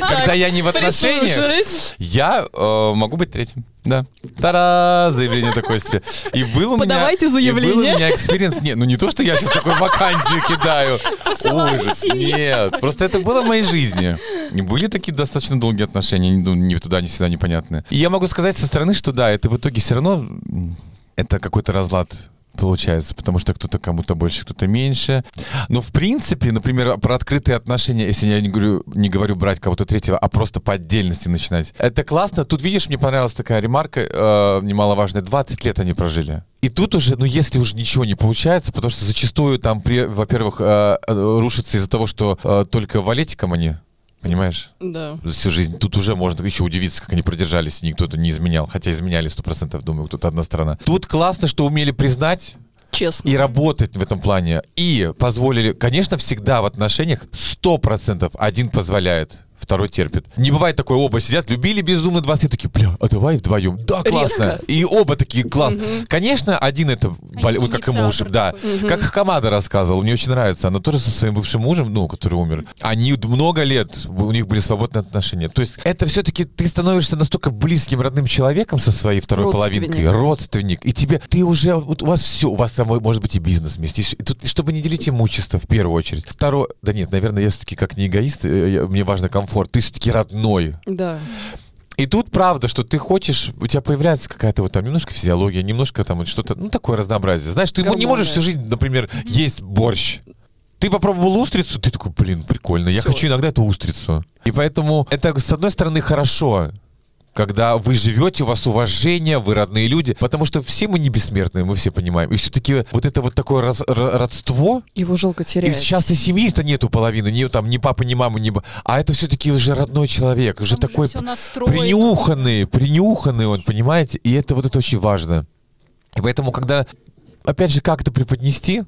Когда я не в отношениях, я э, могу быть третьим. Да. Та-да! Заявление такое себе. И был у меня... Подавайте и был у заявление. меня experience. Нет, ну не то, что я сейчас такую вакансию кидаю. Ужас. Нет. Просто это было в моей жизни. Были такие достаточно долгие отношения, ну, ни туда, ни сюда непонятные. И я могу сказать со стороны, что да, это в итоге все равно это какой-то разлад получается, потому что кто-то кому-то больше, кто-то меньше. Но в принципе, например, про открытые отношения, если я не говорю, не говорю брать кого-то третьего, а просто по отдельности начинать. Это классно. Тут, видишь, мне понравилась такая ремарка э, немаловажная. 20 лет они прожили. И тут уже, ну если уже ничего не получается, потому что зачастую там, во-первых, э, э, рушится из-за того, что э, только валетиком они, понимаешь? Да. за всю жизнь. Тут уже можно еще удивиться, как они продержались, и никто-то не изменял. Хотя изменяли сто процентов, думаю, тут одна сторона. Тут классно, что умели признать Честно. и работать в этом плане. И позволили, конечно, всегда в отношениях сто процентов один позволяет, второй терпит. Не бывает такое, оба сидят, любили безумно 20 лет, такие, бля, а давай вдвоем. Да, классно. Резко. И оба такие, класс. Конечно, один это, бол- вот как и муж, инициатор да. такой. Как Хамада рассказывал, мне очень нравится. Она тоже со своим бывшим мужем, ну, который умер. Они много лет, у них были свободные отношения. То есть это все-таки ты становишься настолько близким, родным человеком со своей второй Родственник. половинкой. Родственник. И тебе, ты уже, вот у вас все, у вас там может быть и бизнес вместе. И тут, чтобы не делить имущество в первую очередь. Второе, да нет, наверное, я все-таки как не эгоист, э, я- мне важно комфорт. Ты все-таки родной. Да. И тут правда, что ты хочешь, у тебя появляется какая-то вот там немножко физиология, немножко там вот что-то, ну такое разнообразие. Знаешь, ты мо- не Гормоны. можешь всю жизнь, например, есть борщ. Ты попробовал устрицу, ты такой, блин, прикольно, я Всё. хочу иногда эту устрицу. И поэтому это, с одной стороны, хорошо, когда вы живете, у вас уважение, вы родные люди, потому что все мы не бессмертные, мы все понимаем. И все-таки вот это вот такое раз- ро- родство, Его жалко и терять. в частной семьи-то нету половины, ни там ни папы, ни мамы, ни... А это все-таки уже родной человек, уже Там такой настроено. принюханный, принюханный он, понимаете? И это вот это очень важно. И поэтому, когда, опять же, как это преподнести,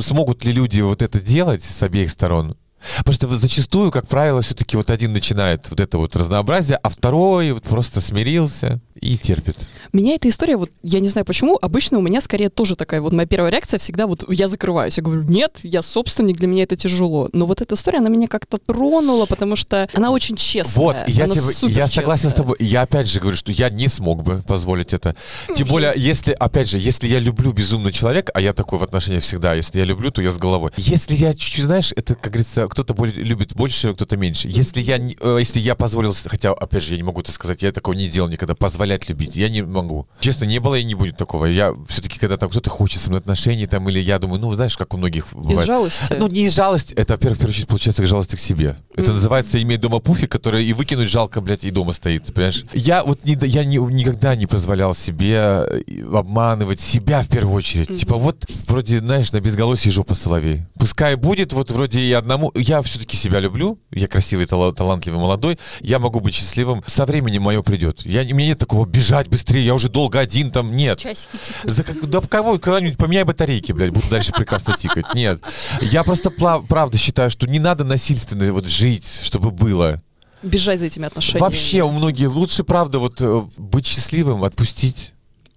смогут ли люди вот это делать с обеих сторон? Потому что вот зачастую, как правило, все-таки вот один начинает вот это вот разнообразие, а второй вот просто смирился и терпит. Меня эта история, вот я не знаю почему, обычно у меня скорее тоже такая, вот моя первая реакция всегда вот я закрываюсь, я говорю, нет, я собственник, для меня это тяжело. Но вот эта история, она меня как-то тронула, потому что она очень честная. Вот, я, тебе- я согласен с тобой. Я опять же говорю, что я не смог бы позволить это. Тем более, если, опять же, если я люблю безумно человека, а я такой в отношениях всегда, если я люблю, то я с головой. Если я чуть-чуть, знаешь, это, как говорится, кто-то любит больше, кто-то меньше. Если я, э, если я позволил, хотя, опять же, я не могу это сказать, я такого не делал никогда, позволять любить, я не могу. Честно, не было и не будет такого. Я все-таки, когда там кто-то хочет со мной отношений, там, или я думаю, ну, знаешь, как у многих бывает. жалости? Ну, не из жалости, это, во-первых, в первую очередь, получается, жалость к себе. Это называется иметь дома пуфик, который и выкинуть жалко, блядь, и дома стоит, понимаешь? Я вот не, я не, никогда не позволял себе э, обманывать себя в первую очередь. Типа вот, вроде, знаешь, на безголосье жопа соловей. Пускай будет, вот вроде и одному. Я все-таки себя люблю, я красивый, тала- талантливый, молодой, я могу быть счастливым. Со временем мое придет. Я, у меня нет такого бежать быстрее, я уже долго один там, нет. Часики. За как, да кого, когда-нибудь поменяй батарейки, блядь, буду дальше прекрасно тикать. Нет. Я просто пла- правда считаю, что не надо насильственно вот жить, чтобы было. Бежать за этими отношениями. Вообще у многих лучше, правда, вот э, быть счастливым, отпустить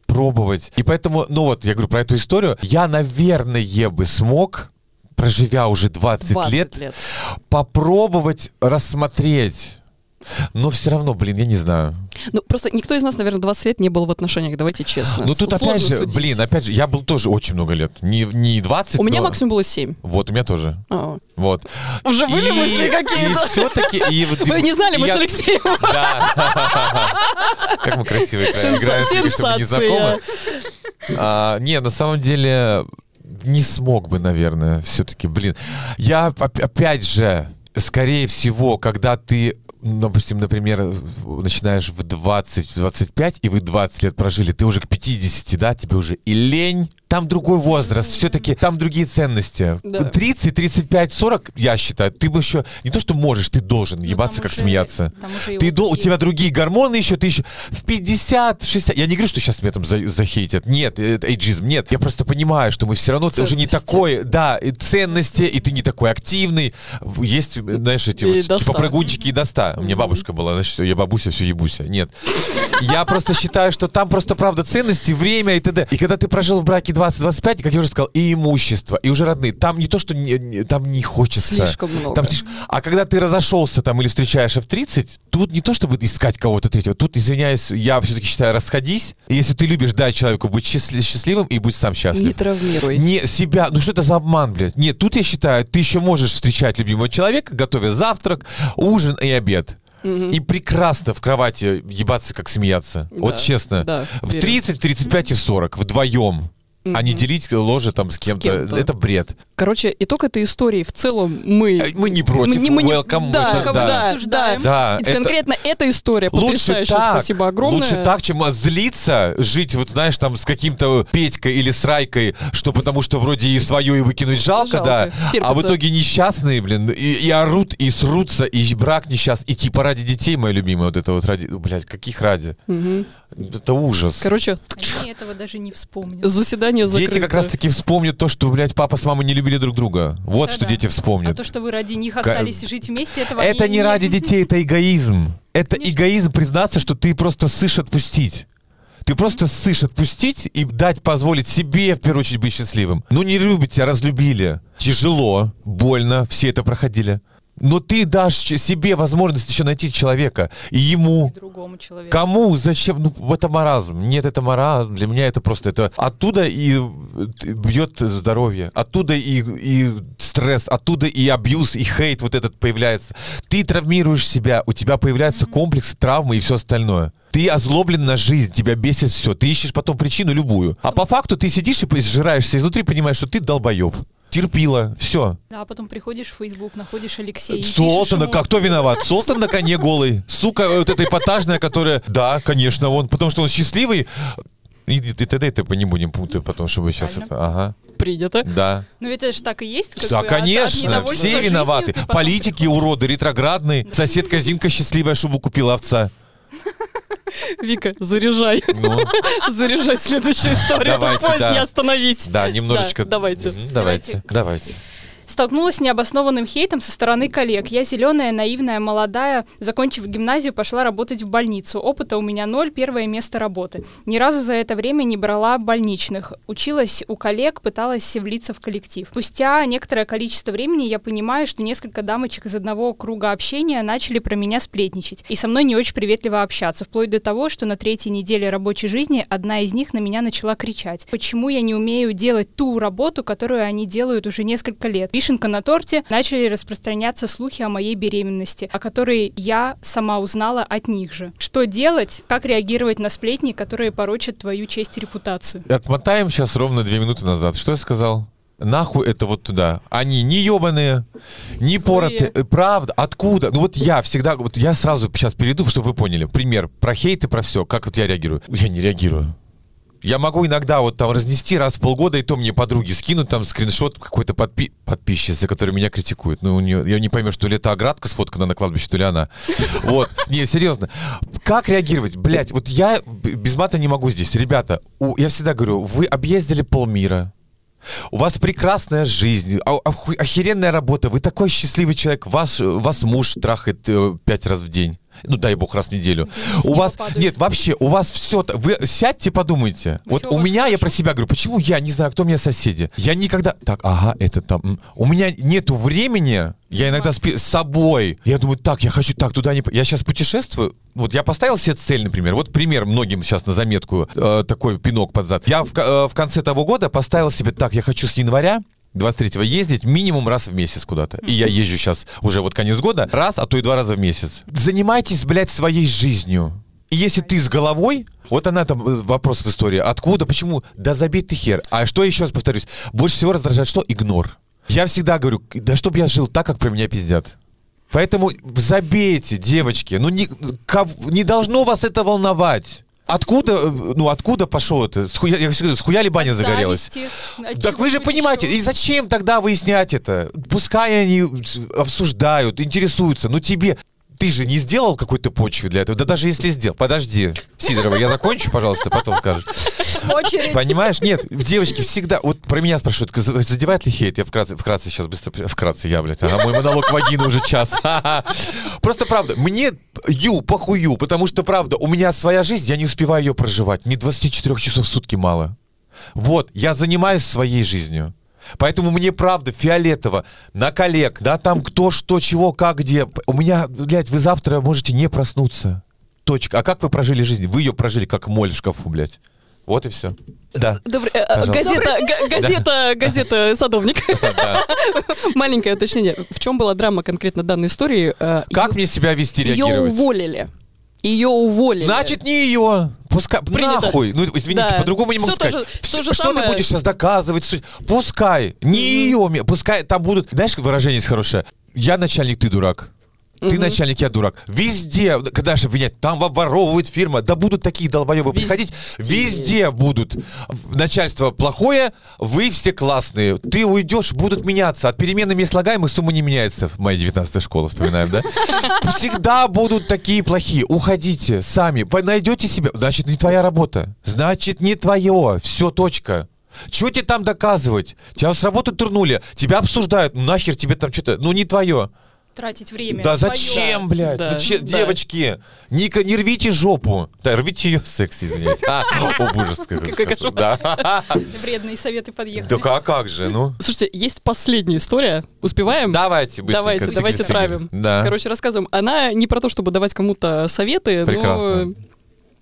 пробовать. И поэтому, ну вот, я говорю про эту историю, я, наверное, бы смог, проживя уже 20, 20 лет, лет. попробовать рассмотреть. Но все равно, блин, я не знаю. Ну, просто никто из нас, наверное, 20 лет не был в отношениях, давайте честно. Ну тут Сложно опять же, судить. блин, опять же, я был тоже очень много лет. Не, не 20, У меня но- максимум было 7. Вот, у меня тоже. А. Вот. Уже были И- мысли какие-то? И все-таки... И, Вы не знали, мы я- с Алексеем. Да. Как мы красиво играем. Играем, только что мы не знакомы. А, Не, на самом деле не смог бы, наверное, все-таки, блин. Я оп- опять же, скорее всего, когда ты допустим, например, начинаешь в 20-25, и вы 20 лет прожили, ты уже к 50, да, тебе уже и лень, там другой возраст, все-таки там другие ценности. Да. 30, 35, 40, я считаю, ты бы еще не то, что можешь, ты должен Ну, ебаться, как уже- смеяться. Ты дол- у тебя другие гормоны еще, ты еще в 50, в 60. Я не говорю, что сейчас меня там за- захейтят. Нет, это эйджизм. Нет, я просто понимаю, что мы все равно ты уже не Ценности. такой, да, и ценности, и ты не такой активный. Есть, знаешь, эти И вот, до типа прыгунчики и до ста. У меня бабушка была, значит, я бабуся, все ебуся. Нет. Я просто считаю, что там просто правда ценности, время и т.д. И когда ты прожил в браке 20 20-25, как я уже сказал, и имущество, и уже родные. Там не то, что не- не- там не хочется. Слишком много. Там А когда ты разошелся там или встречаешь в 30, тут не то, чтобы искать кого-то третьего. Тут, извиняюсь, я все-таки считаю, расходись. И если ты любишь дать человеку быть счастли- счастливым, и будь сам счастлив. Не травмируй. Не себя, ну что это за обман, блядь? Нет, тут я считаю, ты еще можешь встречать любимого человека, готовя завтрак, ужин и обед. И прекрасно в кровати ебаться, как смеяться. Вот Да, честно. да, в верю. 30, 35 и 40 вдвоем. А не делить ложе там с кем-то. кем-то. Это бред. Короче, итог этой истории в целом мы... Э, Мы не против. не- мы не- welcome. мы да, это- да. да, Обсуждаем. Да, это- Конкретно эта история Лучше так, Спасибо огромное. лучше так, чем злиться, жить, вот знаешь, там с каким-то Петькой или с Райкой, что потому что вроде и свое и выкинуть жалко, Жалко, да, стерпится. а в итоге несчастные, блин, и, и орут, и срутся, и брак несчастный, и типа ради детей, моя любимая, вот это вот ради, блядь, каких ради? Это ужас. Короче, Они этого даже не вспомнят. заседание закрыто. Дети как раз-таки вспомнят то, что, блядь, папа с мамой не любили друг друга. Вот что Да-да. дети А вспомнят. то, что вы ради них остались жить вместе, этого Это они не ради детей, это эгоизм. Это эгоизм признаться, что ты просто сышь отпустить. Ты просто сышь отпустить и дать позволить себе, в первую очередь, быть счастливым. Ну, не любите, а разлюбили. Тяжело, больно, все это проходили. Но ты дашь себе возможность еще найти человека. И ему, другому человеку. Кому? Зачем? Ну, это маразм. Нет, это маразм. Для меня это просто это... Оттуда и э, бьет здоровье. Оттуда и, и стресс. Оттуда и абьюз, и хейт вот этот появляется. Ты травмируешь себя. У тебя появляются комплексы, травмы и все остальное. Ты озлоблен на жизнь, тебя бесит все. Ты ищешь потом причину любую. А по факту ты сидишь и сжираешься изнутри, понимаешь, что ты долбоеб. Терпила, все. Да, а потом приходишь в Facebook, находишь Алексея. Солтана, как кто виноват? Солтан на коне голый. Сука, вот эта эпатажная, которая... Да, конечно, он, потому что он счастливый. И, и т.д. и т.п. не будем пункты потом, чтобы сейчас это... Ага. Принято. Да. Ну ведь это же так и есть. как Да, бы, от- от конечно, недовольства все жизнью виноваты. ты потом Политики приходишь. уроды, ретроградные. Соседка Зинка счастливая, чтобы купила овца. Вика, заряжай. Ну, Заряжай следующую историю. Давайте, да. не остановить. да, немножечко... Да, давайте. Мгм, Давайте, давайте. Столкнулась с необоснованным хейтом со стороны коллег. Я зеленая, наивная, молодая. Закончив гимназию, пошла работать в больницу. Опыта у меня ноль, первое место работы. Ни разу за это время не брала больничных. Училась у коллег, пыталась влиться в коллектив. Спустя некоторое количество времени я понимаю, что несколько дамочек из одного круга общения начали про меня сплетничать. И со мной не очень приветливо общаться. Вплоть до того, что на третьей неделе рабочей жизни одна из них на меня начала кричать. Почему я не умею делать ту работу, которую они делают уже несколько лет? Вишенка на торте начали распространяться слухи о моей беременности, о которой я сама узнала от них же. Что делать? Как реагировать на сплетни, которые порочат твою честь и репутацию? Отмотаем сейчас ровно две минуты назад. Что я сказал? Нахуй это вот туда. Они не ебаные, не поротые. Э, Правда, откуда? Ну вот я всегда, вот я сразу сейчас перейду, чтобы вы поняли. Пример про хейт и про все. Как вот я реагирую? Я не реагирую. Я могу иногда вот там разнести раз в полгода, и то мне подруги скинут там скриншот какой-то подпи- подписчицы, которая меня критикует. Ну, у нее, я не пойму, что ли это оградка сфоткана на кладбище, то ли она. Вот. Не, серьезно. Как реагировать? Блять, вот я без мата не могу здесь. Ребята, у- я всегда говорю, вы объездили полмира. У вас прекрасная жизнь, а- охеренная работа, вы такой счастливый человек, вас, вас муж трахает э, пять раз в день. Ну, дай бог, раз в неделю. с У вас, падают. нет, вообще, у вас все, вы сядьте, подумайте. Вот Всё у меня, я хорошо. про себя говорю, почему я не знаю, кто у меня соседи. Я никогда, так, ага, это там, у меня нету времени, я иногда спи- с собой. Я думаю, так, я хочу так, туда не... по-». Я сейчас путешествую, вот я поставил себе цель, например, вот пример многим сейчас на заметку, э, такой пинок под зад. Я в, э, в конце того года поставил себе так, я хочу с января 23-го ездить минимум раз в месяц куда-то. И я езжу сейчас уже вот конец года, раз, а то и два раза в месяц. Занимайтесь, блядь, своей жизнью. И если ты с головой, вот она там э, вопрос в истории, откуда, почему, да забей ты хер. А что еще раз повторюсь, больше всего раздражает что? Игнор. Я всегда говорю, да чтоб я жил так, как про меня пиздят. Поэтому забейте, девочки, ну не, ков- не должно вас это волновать. Откуда, э, ну откуда пошел это? С хуя, я всегда говорю, с хуя ли баня загорелась? Зависти, от Так вы же понимаете, еще. и зачем тогда выяснять это? Пускай они обсуждают, интересуются, но тебе... Ты же не сделал какой-то почвы для этого? Да даже если сделал. Подожди, Сидорова, я закончу, пожалуйста, потом скажешь. Очередь. Понимаешь? Нет, девочки всегда... Вот про меня спрашивают, за- задевает ли хейт? Я вкратце, вкратце сейчас быстро... Вкратце я, блядь. Ага, мой монолог вагины уже час. Просто правда, мне ю, похую, потому что правда, у меня своя жизнь, я не успеваю ее проживать. Мне 24 часов в сутки мало. Вот, я занимаюсь своей жизнью. Поэтому мне правда фиолетово на коллег, да, там кто, что, чего, как, где. У меня, блядь, вы завтра можете не проснуться. Точка. А как вы прожили жизнь? Вы ее прожили как моль в шкафу, блядь. Вот и все. Да. Добрый- э, э, Пожалуйста. газета, га- газета, газета «Садовник». Маленькое уточнение. В чем была драма конкретно данной истории? Э, Как мне себя вести, Ее уволили. Ее уволили. Значит, не ее. Пускай, Принято. нахуй. Ну, извините, Да. по-другому не могу то сказать. же- то же что самое. ты будешь сейчас доказывать? Пускай. Не ее. Пускай там будут... Знаешь, выражение есть хорошее? Я начальник, ты дурак. Ты начальник, я дурак. Везде, когда же обвинять, там воровывает фирма, да будут такие долбоебы Везде. приходить, везде будут. Начальство плохое, вы все классные. Ты уйдешь, будут меняться. От переменными и слагаемых сумма не меняется. Моя 19 школа, вспоминаем, да? Всегда будут такие плохие. Уходите сами, найдете себя. Значит, не твоя работа. Значит, не твое. Все, точка. Чего тебе там доказывать? Тебя с работы турнули, тебя обсуждают. Ну нахер тебе там что-то, ну не твое. Тратить время. Да своё. зачем, блядь? Да, Ну, че- да. Девочки, Ника, не рвите жопу. Да, рвите ее в сексе, извините. А, о, боже, как. Да. Вредные советы подъехали. Да как, как же, ну? Слушайте, есть последняя история. Успеваем? Давайте быстренько. Давайте, давайте травим. Да. Короче, рассказываем. Она не про то, чтобы давать кому-то советы, Прекрасно. но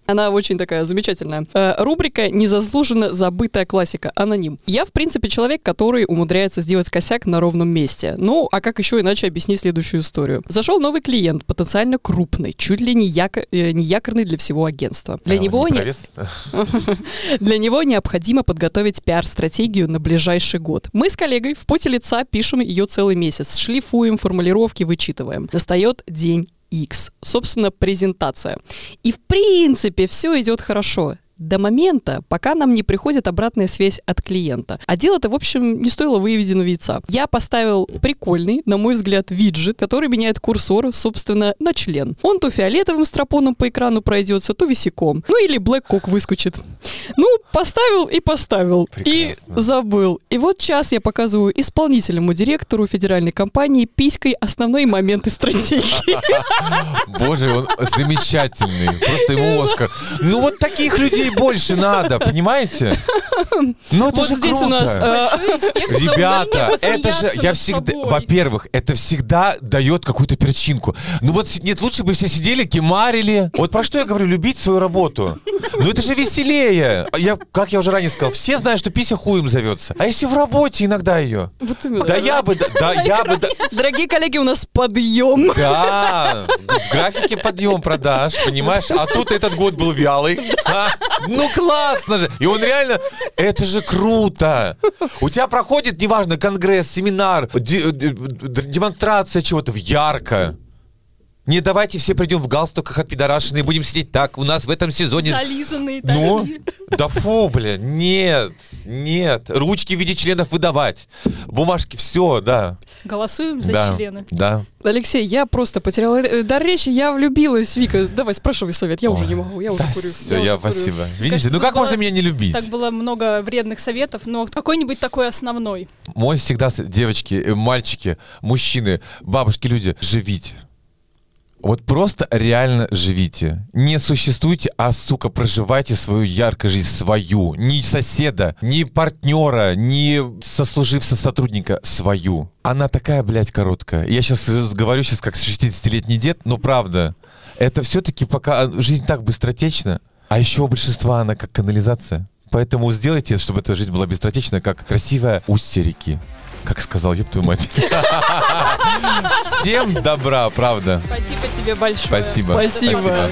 она очень такая замечательная. Э, рубрика «Незаслуженно забытая классика. Аноним». Я, в принципе, человек, который умудряется сделать косяк на ровном месте. Ну, а как еще иначе объяснить следующую историю? Зашел новый клиент, потенциально крупный, чуть ли не, яко- э, не якорный для всего агентства. Для А, него не не- для него необходимо подготовить пиар-стратегию на ближайший год. Мы с коллегой в поте лица пишем ее целый месяц, шлифуем, формулировки вычитываем. Настает день X, собственно, презентация. И в принципе все идет хорошо. До момента, пока нам не приходит обратная связь от клиента. А дело-то, в общем, не стоило выведенного яйца. Я поставил прикольный, на мой взгляд, виджет, который меняет курсор, собственно, на член. Он то фиолетовым стропоном по экрану пройдется, то висяком. Ну или Black Cock выскочит. Ну, поставил и поставил. И Прекрасно. забыл. И вот сейчас я показываю исполнительному директору федеральной компании писькой основные моменты стратегии. Боже, он замечательный. Просто ему Оскар. Ну вот таких людей больше надо, понимаете? Ну это Вот же здесь у круто. нас, э, Ребята, это же, я всегда, собой. во-первых, это всегда дает какую-то перчинку. Ну вот нет, лучше бы все сидели, кемарили. Вот про что я говорю, любить свою работу. Ну это же веселее. А Я, как я уже ранее сказал, все знают, что пися хуем зовется. А если в работе иногда ее? Вот. Да я бы, да, да, я бы, да, Дорогие коллеги, у нас подъем. да, в графике подъем продаж, понимаешь? А тут этот год был вялый. Ну классно же. И он реально, это же круто. У тебя проходит, неважно, конгресс, семинар, демонстрация чего-то ярко. Не давайте все придем в галстуках от пидорашины и будем сидеть так. У нас в этом сезоне... Зализанные так. Ну, да фу, бля, нет, нет. Ручки в виде членов выдавать. Бумажки, все, да. Голосуем за да, члены. Да. Алексей, я просто потеряла э, дар речи, я влюбилась. Вика, давай, спрашивай совет, я уже Ой, не могу, я уже Да курю. всё, я, уже курю. спасибо. Видите, Кажется, ну как было- можно меня не любить? Так было много вредных советов, но какой-нибудь такой основной. Мой всегда, девочки, э, мальчики, мужчины, бабушки, люди, живите. Вот просто реально живите. Не существуйте, а, сука, проживайте свою яркую жизнь, свою. Ни соседа, ни партнера, ни сослуживца сотрудника, свою. Она такая, блядь, короткая. Я сейчас говорю сейчас как 60-летний дед, но правда. Это все-таки пока жизнь так быстротечна, а еще у большинства она как канализация. Поэтому сделайте, чтобы эта жизнь была быстротечна, как красивая устье реки. Как сказал, ёб твою мать. Всем добра, правда. Спасибо тебе большое. Спасибо. Спасибо. Спасибо.